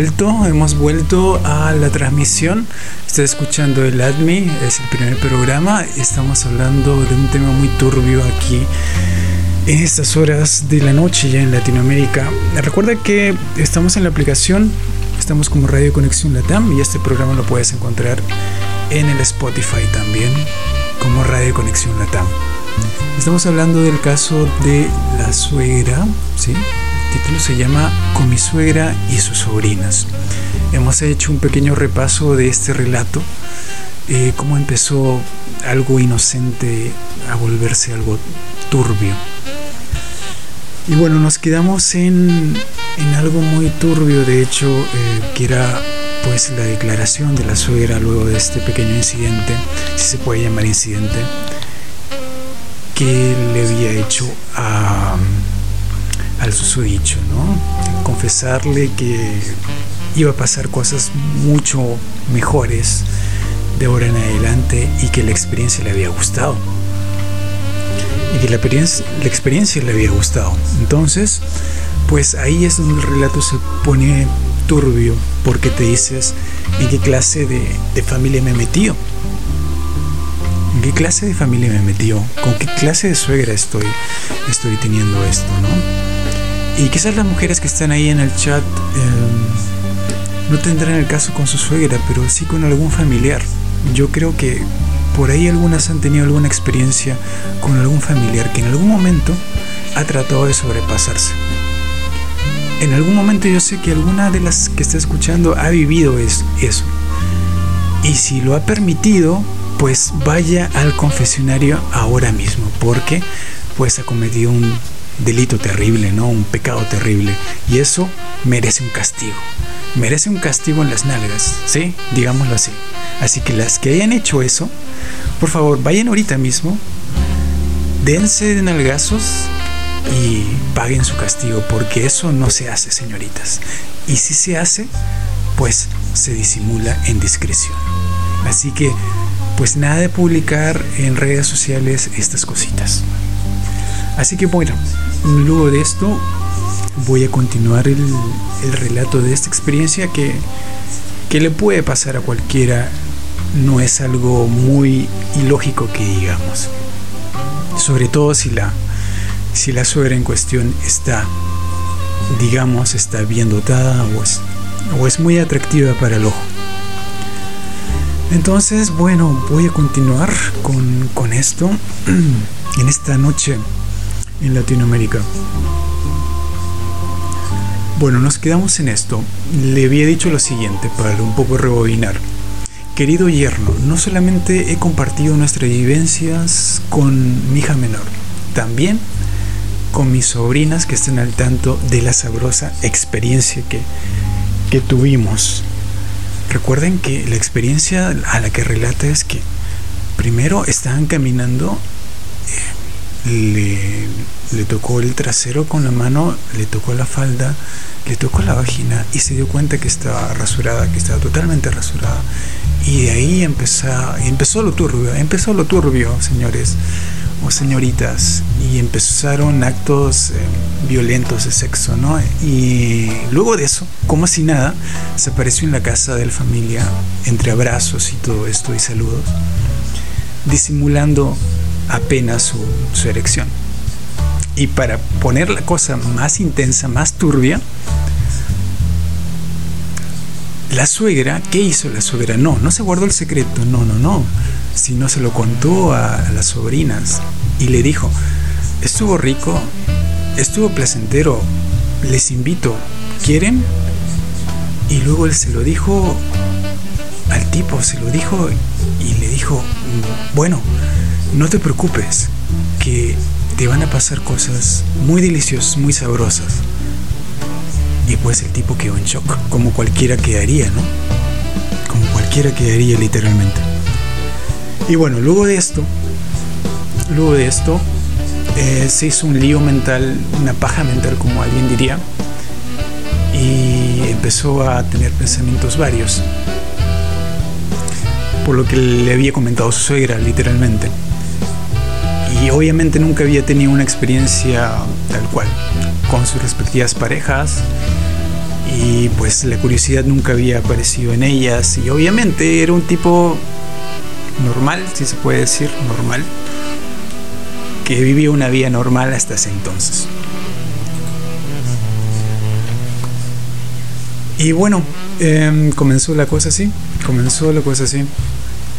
Vuelto, hemos vuelto a la transmisión. Está escuchando el ADMI, es el primer programa. Estamos hablando de un tema muy turbio aquí en estas horas de la noche ya en Latinoamérica. Recuerda que estamos en la aplicación, estamos como Radio Conexión Latam y este programa lo puedes encontrar en el Spotify también como Radio Conexión Latam. Estamos hablando del caso de la suegra, ¿sí? Título se llama Con mi suegra y sus sobrinas. Hemos hecho un pequeño repaso de este relato, eh, cómo empezó algo inocente a volverse algo turbio. Y bueno, nos quedamos en, en algo muy turbio, de hecho, eh, que era pues la declaración de la suegra luego de este pequeño incidente, si se puede llamar incidente, que le había hecho a al susodicho, ¿no? Confesarle que iba a pasar cosas mucho mejores de ahora en adelante y que la experiencia le había gustado. Y que la experiencia, la experiencia le había gustado. Entonces, pues ahí es donde el relato se pone turbio porque te dices en qué clase de, familia me he metido. ¿En qué clase de familia me he metido? ¿Con qué clase de suegra estoy, estoy teniendo esto, no? Y quizás las mujeres que están ahí en el chat em, no tendrán el caso con su suegra, pero sí con algún familiar. Yo creo que por ahí algunas han tenido alguna experiencia con algún familiar que en algún momento ha tratado de sobrepasarse. En algún momento yo sé que alguna de las que está escuchando ha vivido eso. Y si lo ha permitido, pues vaya al confesionario ahora mismo, porque pues ha cometido un delito terrible, ¿no? Un pecado terrible. Y eso merece un castigo. Merece un castigo en las nalgas, ¿sí? Digámoslo así. Así que las que hayan hecho eso, por favor, vayan ahorita mismo, dense de nalgazos y paguen su castigo, porque eso no se hace, señoritas. Y si se hace, pues se disimula en discreción. Así que, pues nada de publicar en redes sociales estas cositas. Así que bueno, luego de esto voy a continuar el, relato de esta experiencia que, que le puede pasar a cualquiera. No es algo muy ilógico que digamos. Sobre todo si la, si la suegra en cuestión está, digamos, está bien dotada o es, o es muy atractiva para el ojo. Entonces, bueno, voy a continuar con, con esto en esta noche en Latinoamérica. Bueno, nos quedamos en esto. Le había dicho lo siguiente para un poco rebobinar. Querido yerno, no solamente he compartido nuestras vivencias con mi hija menor, también con mis sobrinas que estén al tanto de la sabrosa experiencia que, que tuvimos. Recuerden que la experiencia a la que relata es que primero estaban caminando eh, le, tocó el trasero con la mano, le tocó la falda, le tocó la vagina y se dio cuenta que estaba rasurada, que estaba totalmente rasurada. Y de ahí empezó, empezó lo turbio, empezó lo turbio, señores o señoritas, y empezaron actos eh, violentos de sexo, ¿no? Y luego de eso, como si nada, se apareció en la casa de la familia entre abrazos y todo esto y saludos, disimulando apenas su, su erección. Y para poner la cosa más intensa, más turbia, la suegra, ¿qué hizo la suegra? No, no se guardó el secreto, no, no, no, sino se lo contó a, las sobrinas y le dijo, estuvo rico, estuvo placentero, les invito, ¿quieren? Y luego él se lo dijo al tipo, se lo dijo y le dijo, bueno, no te preocupes, que te van a pasar cosas muy deliciosas, muy sabrosas. Y pues el tipo quedó en shock, como cualquiera quedaría, ¿no? Como cualquiera quedaría literalmente. Y bueno, luego de esto, luego de esto, eh, se hizo un lío mental, una paja mental como alguien diría, y empezó a tener pensamientos varios, por lo que le había comentado su suegra, literalmente y obviamente nunca había tenido una experiencia tal cual con sus respectivas parejas y pues la curiosidad nunca había aparecido en ellas y obviamente era un tipo normal, si se puede decir, normal, que vivía una vida normal hasta ese entonces. Y bueno, em, comenzó la cosa así, comenzó la cosa así.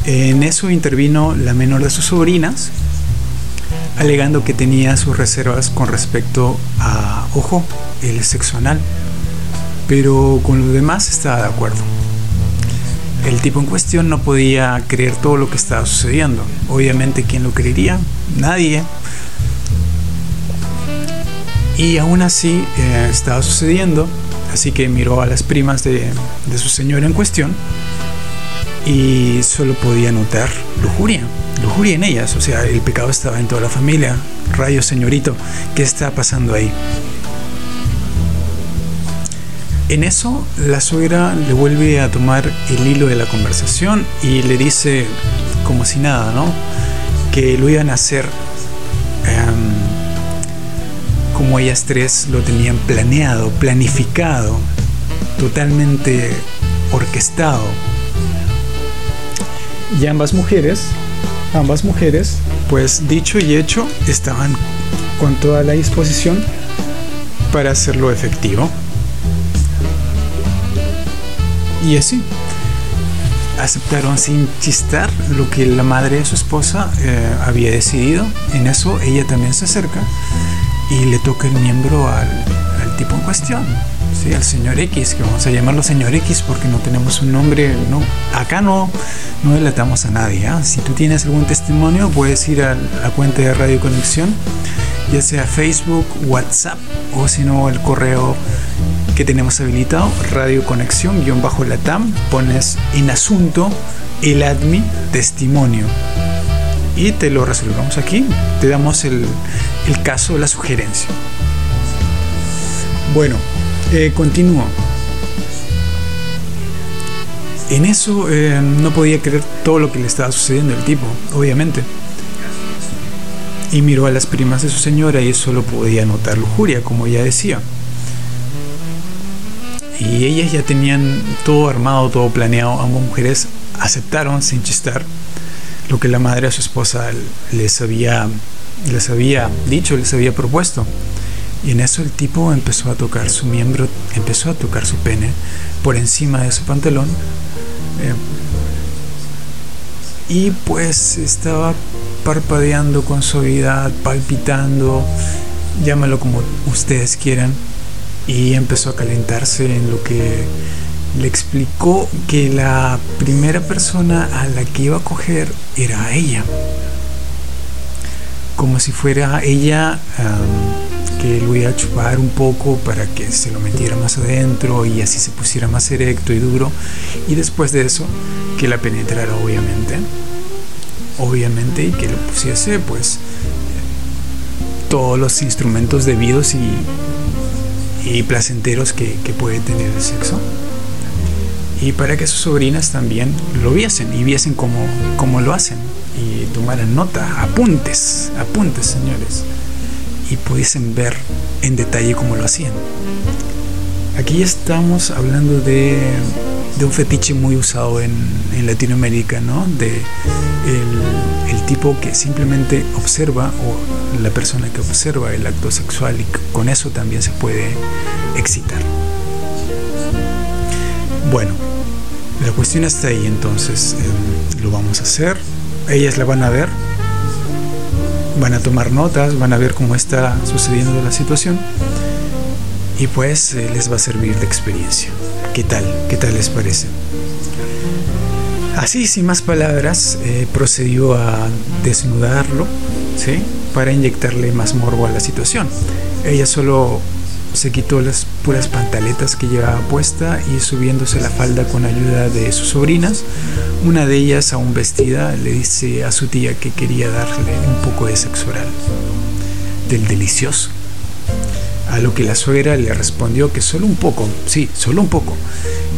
En eso intervino la menor de sus sobrinas, alegando que tenía sus reservas con respecto a, ojo, el sexo anal, pero con los demás estaba de acuerdo. El tipo en cuestión no podía creer todo lo que estaba sucediendo. Obviamente, ¿quién lo creería? Nadie. Y aún así eh, estaba sucediendo Así que miró a las primas de, su señora en cuestión y solo podía notar lujuria, lujuria en ellas, o sea, el pecado estaba en toda la familia. Rayo señorito, ¿qué está pasando ahí? En eso, la suegra le vuelve a tomar el hilo de la conversación y le dice, como si nada, ¿no? Que lo iban a hacer em, como ellas tres lo tenían planeado, planificado, totalmente orquestado. Y ambas mujeres, ambas mujeres, pues dicho y hecho, estaban con toda la disposición para hacerlo efectivo. Y así, aceptaron sin chistar lo que la madre de su esposa eh, había decidido. En eso ella también se acerca y le toca el miembro al, tipo en cuestión, ¿sí? al señor X, que vamos a llamarlo señor X porque no tenemos un nombre, no, acá no, no delatamos a nadie. ¿ah? Si tú tienes algún testimonio, puedes ir a la cuenta de Radio Conexión, ya sea Facebook, WhatsApp o si no el correo que tenemos habilitado, Radio Conexión-Latam, pones en asunto el admi testimonio y te lo resolvemos aquí. Te damos el, el caso, la sugerencia. Bueno, eh, continúo. En eso eh, no podía creer todo lo que le estaba sucediendo al tipo, obviamente. Y miró a las primas de su señora y solo podía notar lujuria, como ya decía. Y ellas ya tenían todo armado, todo planeado. Ambas mujeres aceptaron sin chistar lo que la madre a su esposa les había, les había dicho, les había propuesto. Y en eso el tipo empezó a tocar su miembro, empezó a tocar su pene por encima de su pantalón. Eh, y pues estaba parpadeando con suavidad, palpitando, llámalo como ustedes quieran. Y empezó a calentarse en lo que le explicó que la primera persona a la que iba a coger era ella. Como si fuera ella que lo iba a chupar un poco para que se lo metiera más adentro y así se pusiera más erecto y duro. Y después de eso, que la penetrara obviamente. Obviamente y que lo pusiese pues todos los instrumentos debidos y, placenteros que puede tener el sexo y para que sus sobrinas también lo viesen y viesen cómo, cómo lo hacen y tomaran nota, apuntes, apuntes señores, y pudiesen ver en detalle cómo lo hacían. Aquí estamos hablando de, de un fetiche muy usado en, en Latinoamérica, ¿no? De el, el, tipo que simplemente observa o la persona que observa el acto sexual y con eso también se puede excitar. Bueno, la cuestión está ahí, entonces eh, lo vamos a hacer. Ellas la van a ver, van a tomar notas, van a ver cómo está sucediendo la situación y pues eh, les va a servir de experiencia. ¿Qué tal? ¿Qué tal les parece? Así, sin más palabras, eh, procedió a desnudarlo, ¿sí? Para inyectarle más morbo a la situación. Ella solo se quitó las puras pantaletas que llevaba puesta y subiéndose la falda con ayuda de sus sobrinas. Una de ellas, aún vestida, le dice a su tía que quería darle un poco de sexo oral, del delicioso. A lo que la suegra le respondió que solo un poco, sí, solo un poco,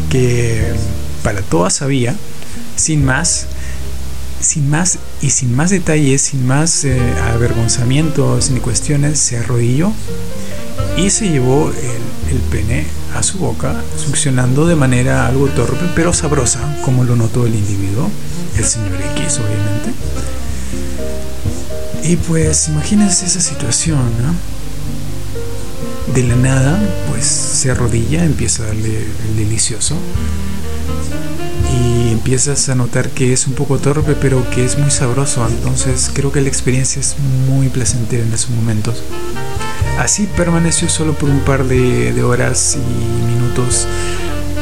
que para todas había, sin más, sin más y sin más detalles, sin más eh, avergonzamientos ni cuestiones, se arrodilló y se llevó el, el, pene a su boca, succionando de manera algo torpe pero sabrosa, como lo notó el individuo, el señor X obviamente. Y pues imagínense esa situación. De la nada, pues se arrodilla, empieza a darle el delicioso y empiezas a notar que es un poco torpe pero que es muy sabroso entonces creo que la experiencia es muy placentera en esos momentos así permaneció solo por un par de, horas y minutos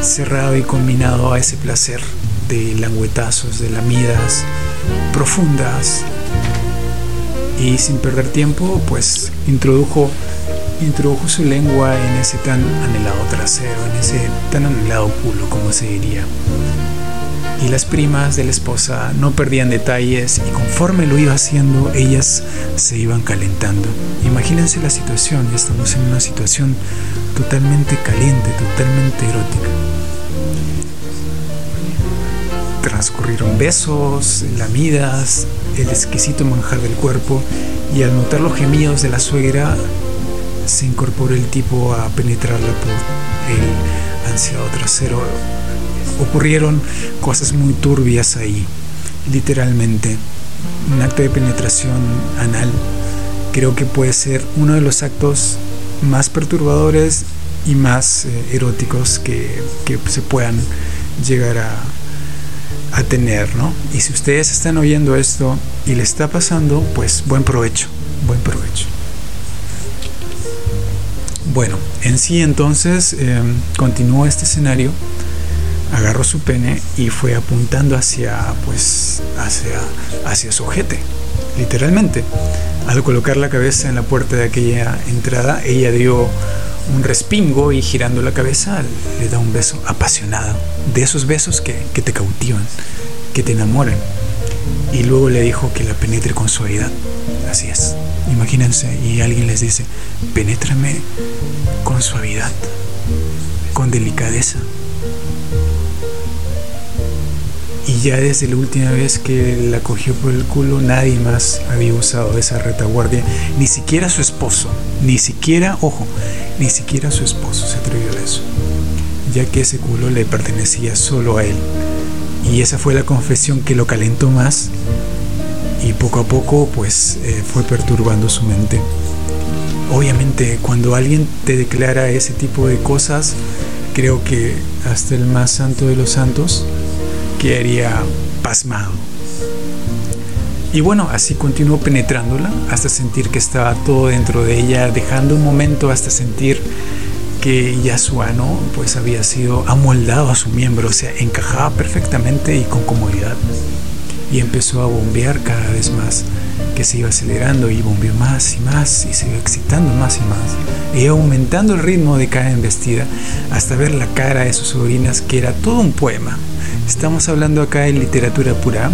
cerrado y combinado a ese placer de languetazos, de lamidas profundas. Y sin perder tiempo pues introdujo introdujo su lengua en ese tan anhelado trasero, en ese tan anhelado culo como se diría y las primas de la esposa no perdían detalles y conforme lo iba haciendo ellas se iban calentando. Imagínense la situación, ya estamos en una situación totalmente caliente, totalmente erótica. Transcurrieron besos, lamidas, el exquisito manjar del cuerpo y al notar los gemidos de la suegra se incorporó el tipo a penetrarla por el ansiado trasero ocurrieron cosas muy turbias ahí, literalmente. Un acto de penetración anal creo que puede ser uno de los actos más perturbadores y más eh, eróticos que, que, se puedan llegar a, a tener, ¿no? Y si ustedes están oyendo esto y le está pasando, pues buen provecho, buen provecho. Bueno, en sí entonces eh, continúa este escenario agarró su pene y fue apuntando hacia, pues, hacia, hacia su ojete, literalmente. Al colocar la cabeza en la puerta de aquella entrada, ella dio un respingo y girando la cabeza le da un beso apasionado, de esos besos que, que te cautivan, que te enamoran. Y luego le dijo que la penetre con suavidad. Así es. Imagínense, y alguien les dice, penétrame con suavidad, con delicadeza y ya desde la última vez que la cogió por el culo nadie más había usado esa retaguardia, ni siquiera su esposo, ni siquiera, ojo, ni siquiera su esposo se atrevió a eso, ya que ese culo le pertenecía solo a él. Y esa fue la confesión que lo calentó más y poco a poco pues eh, fue perturbando su mente. Obviamente cuando alguien te declara ese tipo de cosas, creo que hasta el más santo de los santos quedaría pasmado. Y bueno, así continuó penetrándola hasta sentir que estaba todo dentro de ella, dejando un momento hasta sentir que ya su ano pues había sido amoldado a su miembro, o sea, encajaba perfectamente y con comodidad. Y empezó a bombear cada vez más, que se iba acelerando y bombeó más y más y se iba excitando más y más. Y aumentando el ritmo de cada embestida hasta ver la cara de sus sobrinas que era todo un poema, Estamos hablando acá en literatura pura.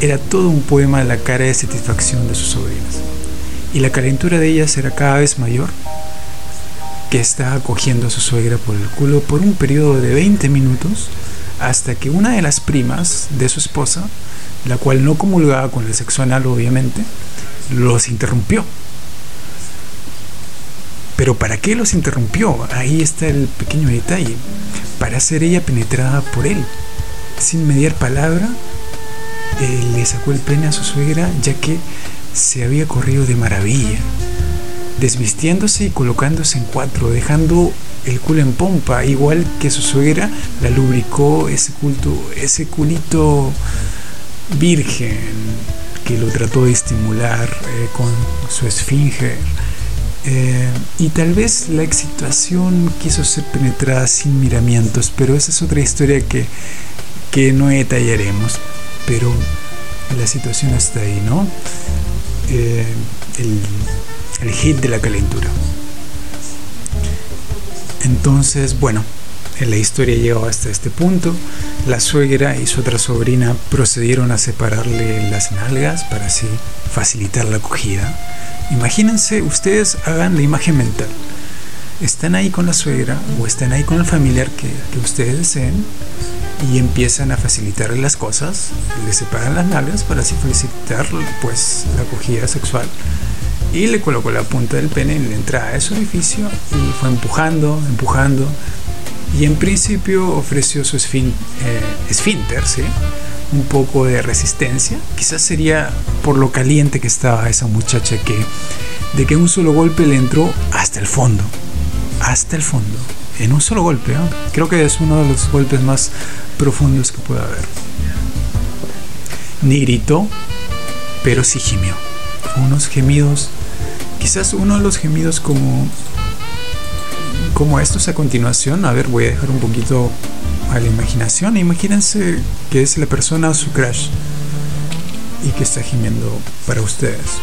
Era todo un poema la cara de satisfacción de sus sobrinas. Y la calentura de ellas era cada vez mayor, que estaba cogiendo a su suegra por el culo por un periodo de 20 minutos, hasta que una de las primas de su esposa, la cual no comulgaba con el sexo anal obviamente, los interrumpió. Pero ¿para qué los interrumpió? Ahí está el pequeño detalle. Para ser ella penetrada por él sin mediar palabra, eh, le sacó el pene a su suegra ya que se había corrido de maravilla, desvistiéndose y colocándose en cuatro, dejando el culo en pompa, igual que su suegra la lubricó ese culto, ese culito virgen que lo trató de estimular eh, con su esfinge. Eh, y tal vez la excitación quiso ser penetrada sin miramientos, pero esa es otra historia que que no detallaremos, pero la situación está ahí, ¿no? Eh, el, el hit de la calentura. Entonces, bueno, la historia llegó hasta este punto. La suegra y su otra sobrina procedieron a separarle las nalgas para así facilitar la acogida. Imagínense, ustedes hagan la imagen mental. Están ahí con la suegra o están ahí con el familiar que, que ustedes deseen y empiezan a facilitar las cosas, le separan las nalgas para así facilitar pues la acogida sexual y le colocó la punta del pene en la entrada de su orificio y fue empujando, empujando y en principio ofreció su eh, esfínter, ¿sí? un poco de resistencia. Quizás sería por lo caliente que estaba esa muchacha que de que un solo golpe le entró hasta el fondo, hasta el fondo, en un solo golpe. Creo que es uno de los golpes más profundos que puede haber. Ni gritó, pero sí gimió. Unos gemidos, quizás uno de los gemidos como como estos a continuación. A ver, voy a dejar un poquito a la imaginación. Imagínense que es la persona su crush y que está gimiendo para ustedes.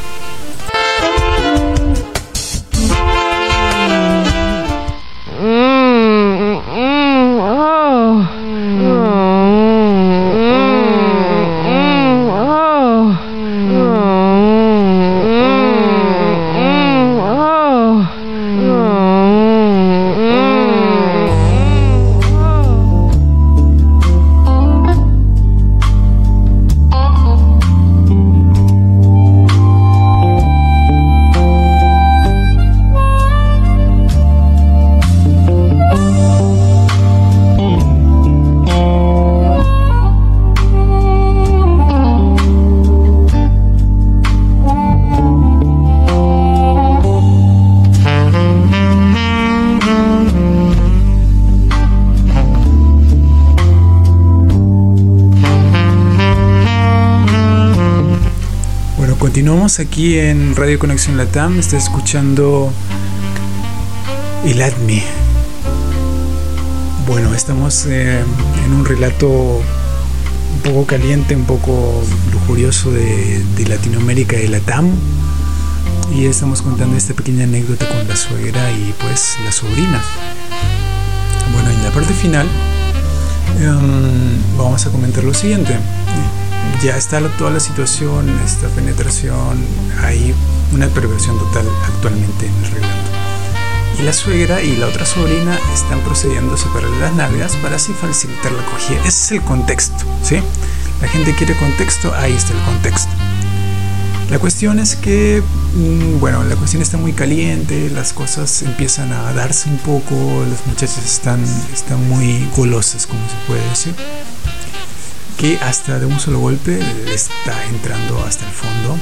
Aquí en Radio Conexión Latam. Está escuchando El ADMI. Bueno, estamos eh, en un relato un poco caliente, un poco lujurioso de, Latinoamérica y Latam. Y estamos contando esta pequeña anécdota con la suegra y pues la sobrina. Bueno, en la parte final em, vamos a comentar lo siguiente ya está toda la situación, esta penetración, hay una perversión total actualmente en el relato. Y la suegra y la otra sobrina están procediendo a separarle las nalgas para así facilitar la acogida. Ese es el contexto, ¿sí? La gente quiere contexto, ahí está el contexto. La cuestión es que, mm, bueno, la cuestión está muy caliente, las cosas empiezan a darse un poco, las muchachas están, están muy golosas, como se puede decir que hasta de un solo golpe le está entrando hasta el fondo.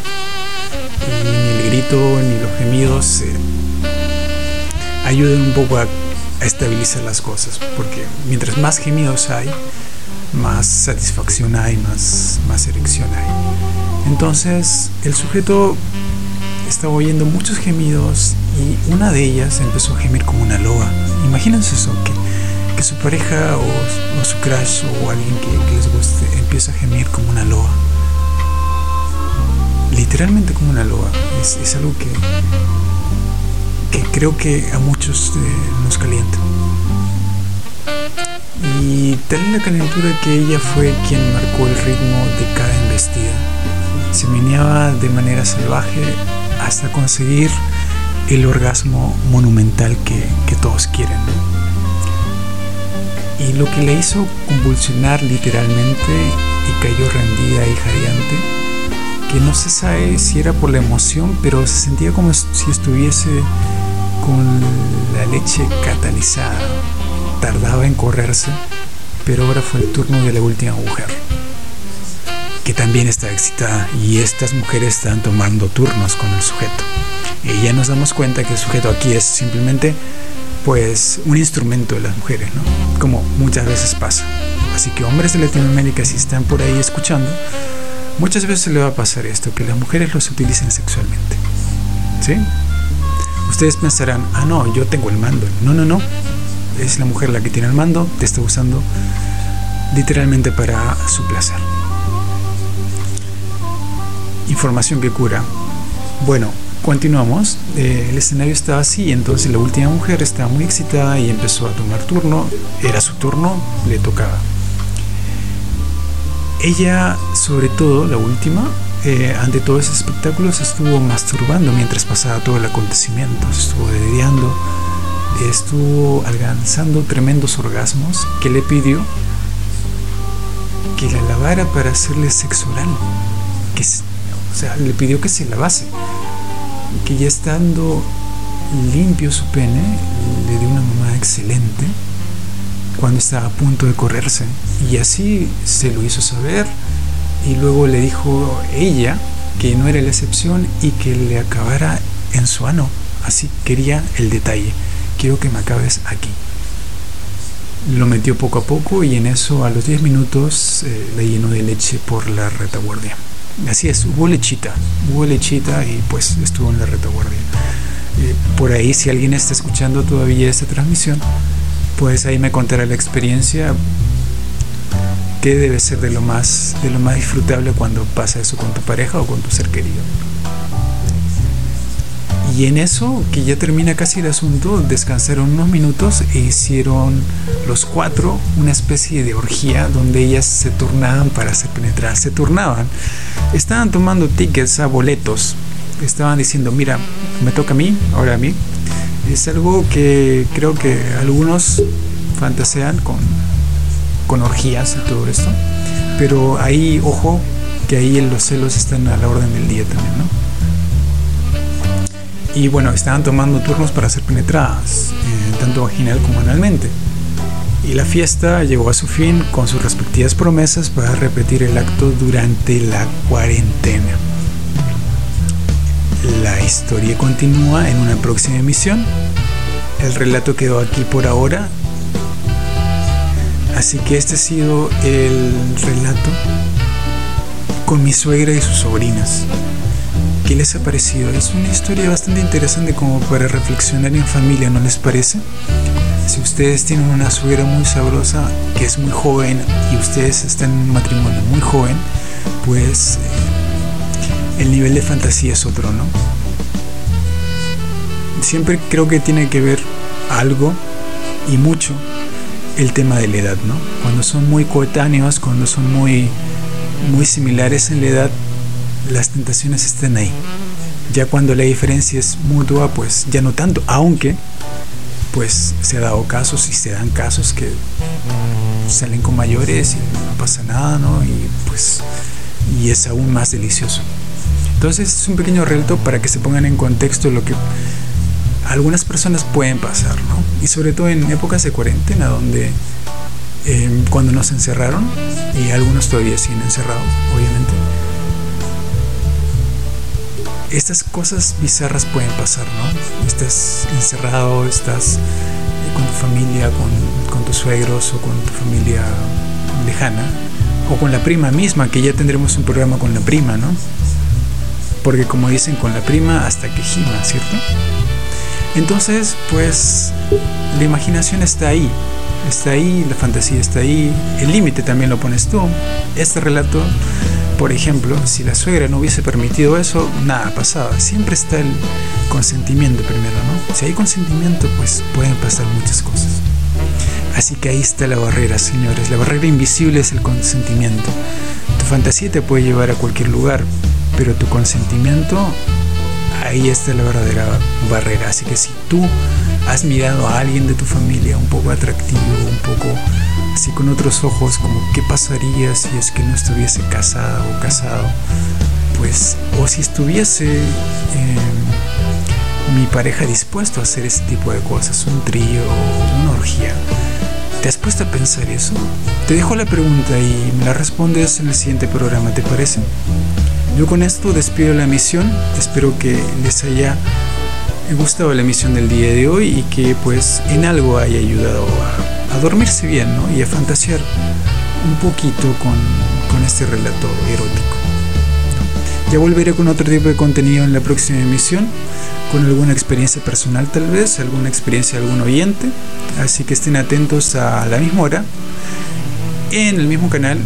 Y ni el grito ni los gemidos eh, ayudan un poco a, estabilizar las cosas, porque mientras más gemidos hay, más satisfacción hay, más, más erección hay. Entonces el sujeto estaba oyendo muchos gemidos y una de ellas empezó a gemir como una loba. Imagínense eso, que que su pareja o, su crush o alguien que, les guste empieza a gemir como una loa. Literalmente como una loa. Es, algo que, que creo que a muchos eh, nos calienta. Y tal la calentura que ella fue quien marcó el ritmo de cada embestida. Se meneaba de manera salvaje hasta conseguir el orgasmo monumental que todos quieren y lo que le hizo convulsionar literalmente y cayó rendida y jadeante, que no se sabe si era por la emoción, pero se sentía como si estuviese con la leche catalizada. Tardaba en correrse, pero ahora fue el turno de la última mujer, que también está excitada y estas mujeres están tomando turnos con el sujeto. Y ya nos damos cuenta que el sujeto aquí es simplemente pues un instrumento de las mujeres, ¿no? Como muchas veces pasa. Así que hombres de Latinoamérica, si están por ahí escuchando, muchas veces le va a pasar esto, que las mujeres los utilicen sexualmente. ¿Sí? Ustedes pensarán, ah, no, yo tengo el mando. No, no, no. Es la mujer la que tiene el mando, te está usando literalmente para su placer. Información que cura. Bueno, Continuamos, eh, el escenario estaba así, entonces la última mujer estaba muy excitada y empezó a tomar turno, era su turno, le tocaba. Ella, sobre todo, la última, eh, ante todo ese espectáculo se estuvo masturbando mientras pasaba todo el acontecimiento, se estuvo dediando, estuvo alcanzando tremendos orgasmos que le pidió que la lavara para hacerle sexo oral, que, o sea, le pidió que se lavase que ya estando limpio su pene, le dio una mamá excelente cuando estaba a punto de correrse. Y así se lo hizo saber y luego le dijo ella que no era la excepción y que le acabara en su ano. Así quería el detalle. Quiero que me acabes aquí. Lo metió poco a poco y en eso a los 10 minutos eh, le llenó de leche por la retaguardia. Así es, hubo lechita, hubo lechita y pues estuvo en la retaguardia. Eh, por ahí, si alguien está escuchando todavía esta transmisión, pues ahí me contará la experiencia que debe ser de lo más de lo más disfrutable cuando pasa eso con tu pareja o con tu ser querido. Y en eso, que ya termina casi el asunto, descansaron unos minutos e hicieron los cuatro una especie de orgía donde ellas se turnaban para ser penetradas. Se turnaban. Estaban tomando tickets a boletos. Estaban diciendo, mira, me toca a mí, ahora a mí. Es algo que creo que algunos fantasean con, con orgías y todo esto. Pero ahí, ojo, que ahí los celos están a la orden del día también, ¿no? Y bueno, estaban tomando turnos para ser penetradas, eh, tanto vaginal como analmente. Y la fiesta llegó a su fin con sus respectivas promesas para repetir el acto durante la cuarentena. La historia continúa en una próxima emisión. El relato quedó aquí por ahora. Así que este ha sido el relato con mi suegra y sus sobrinas. ¿Qué les ha parecido? Es una historia bastante interesante como para reflexionar en familia, ¿no les parece? Si ustedes tienen una suegra muy sabrosa que es muy joven y ustedes están en un matrimonio muy joven, pues eh, el nivel de fantasía es otro, ¿no? Siempre creo que tiene que ver algo y mucho el tema de la edad, ¿no? Cuando son muy coetáneos, cuando son muy, muy similares en la edad, las tentaciones estén ahí. Ya cuando la diferencia es mutua, pues ya no tanto, aunque pues se ha dado casos y se dan casos que salen con mayores y no pasa nada, ¿no? Y pues y es aún más delicioso. Entonces es un pequeño relato para que se pongan en contexto lo que algunas personas pueden pasar, ¿no? Y sobre todo en épocas de cuarentena, donde eh, cuando nos encerraron, y algunos todavía siguen encerrados, obviamente, estas cosas bizarras pueden pasar, ¿no? Estás encerrado, estás eh, con tu familia, con, con, tus suegros o con tu familia lejana, o con la prima misma, que ya tendremos un programa con la prima, ¿no? Porque como dicen, con la prima hasta que gima, ¿cierto? Entonces, pues la imaginación está ahí, está ahí, la fantasía está ahí, el límite también lo pones tú. Este relato por ejemplo, si la suegra no hubiese permitido eso, nada pasaba. Siempre está el consentimiento primero, ¿no? Si hay consentimiento, pues pueden pasar muchas cosas. Así que ahí está la barrera, señores. La barrera invisible es el consentimiento. Tu fantasía te puede llevar a cualquier lugar, pero tu consentimiento, ahí está la verdadera barrera. Así que si tú has mirado a alguien de tu familia un poco atractivo, un poco así con otros ojos, como qué pasaría si es que no estuviese casada o casado, pues, o si estuviese em, mi pareja dispuesto a hacer ese tipo de cosas, un trío, una orgía. ¿Te has puesto a pensar eso? Te dejo la pregunta y me la respondes en el siguiente programa, ¿te parece? Yo con esto despido la emisión, espero que les haya gustado la emisión del día de hoy y que pues en algo haya ayudado a a dormirse bien y a fantasear un poquito con, este relato erótico. Ya volveré con otro tipo de contenido en la próxima emisión, con alguna experiencia personal tal vez, alguna experiencia de algún oyente, así que estén atentos a la misma hora, en el mismo canal,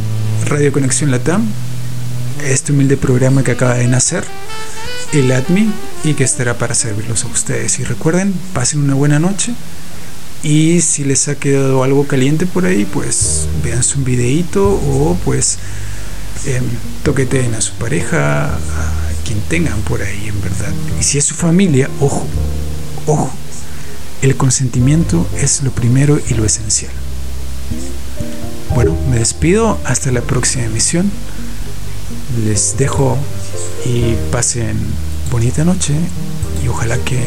Radio Conexión Latam, este humilde programa que acaba de nacer, el ADMI, y que estará para servirlos a ustedes. Y recuerden, pasen una buena noche y si les ha quedado algo caliente por ahí, pues vean un videito o pues eh, toqueten a su pareja, a quien tengan por ahí en verdad. Y si es su familia, ojo, ojo, el consentimiento es lo primero y lo esencial. Bueno, me despido, hasta la próxima emisión. Les dejo y pasen bonita noche y ojalá que,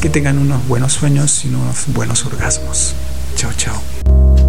que tengan unos buenos sueños y unos buenos orgasmos. Chao, chao.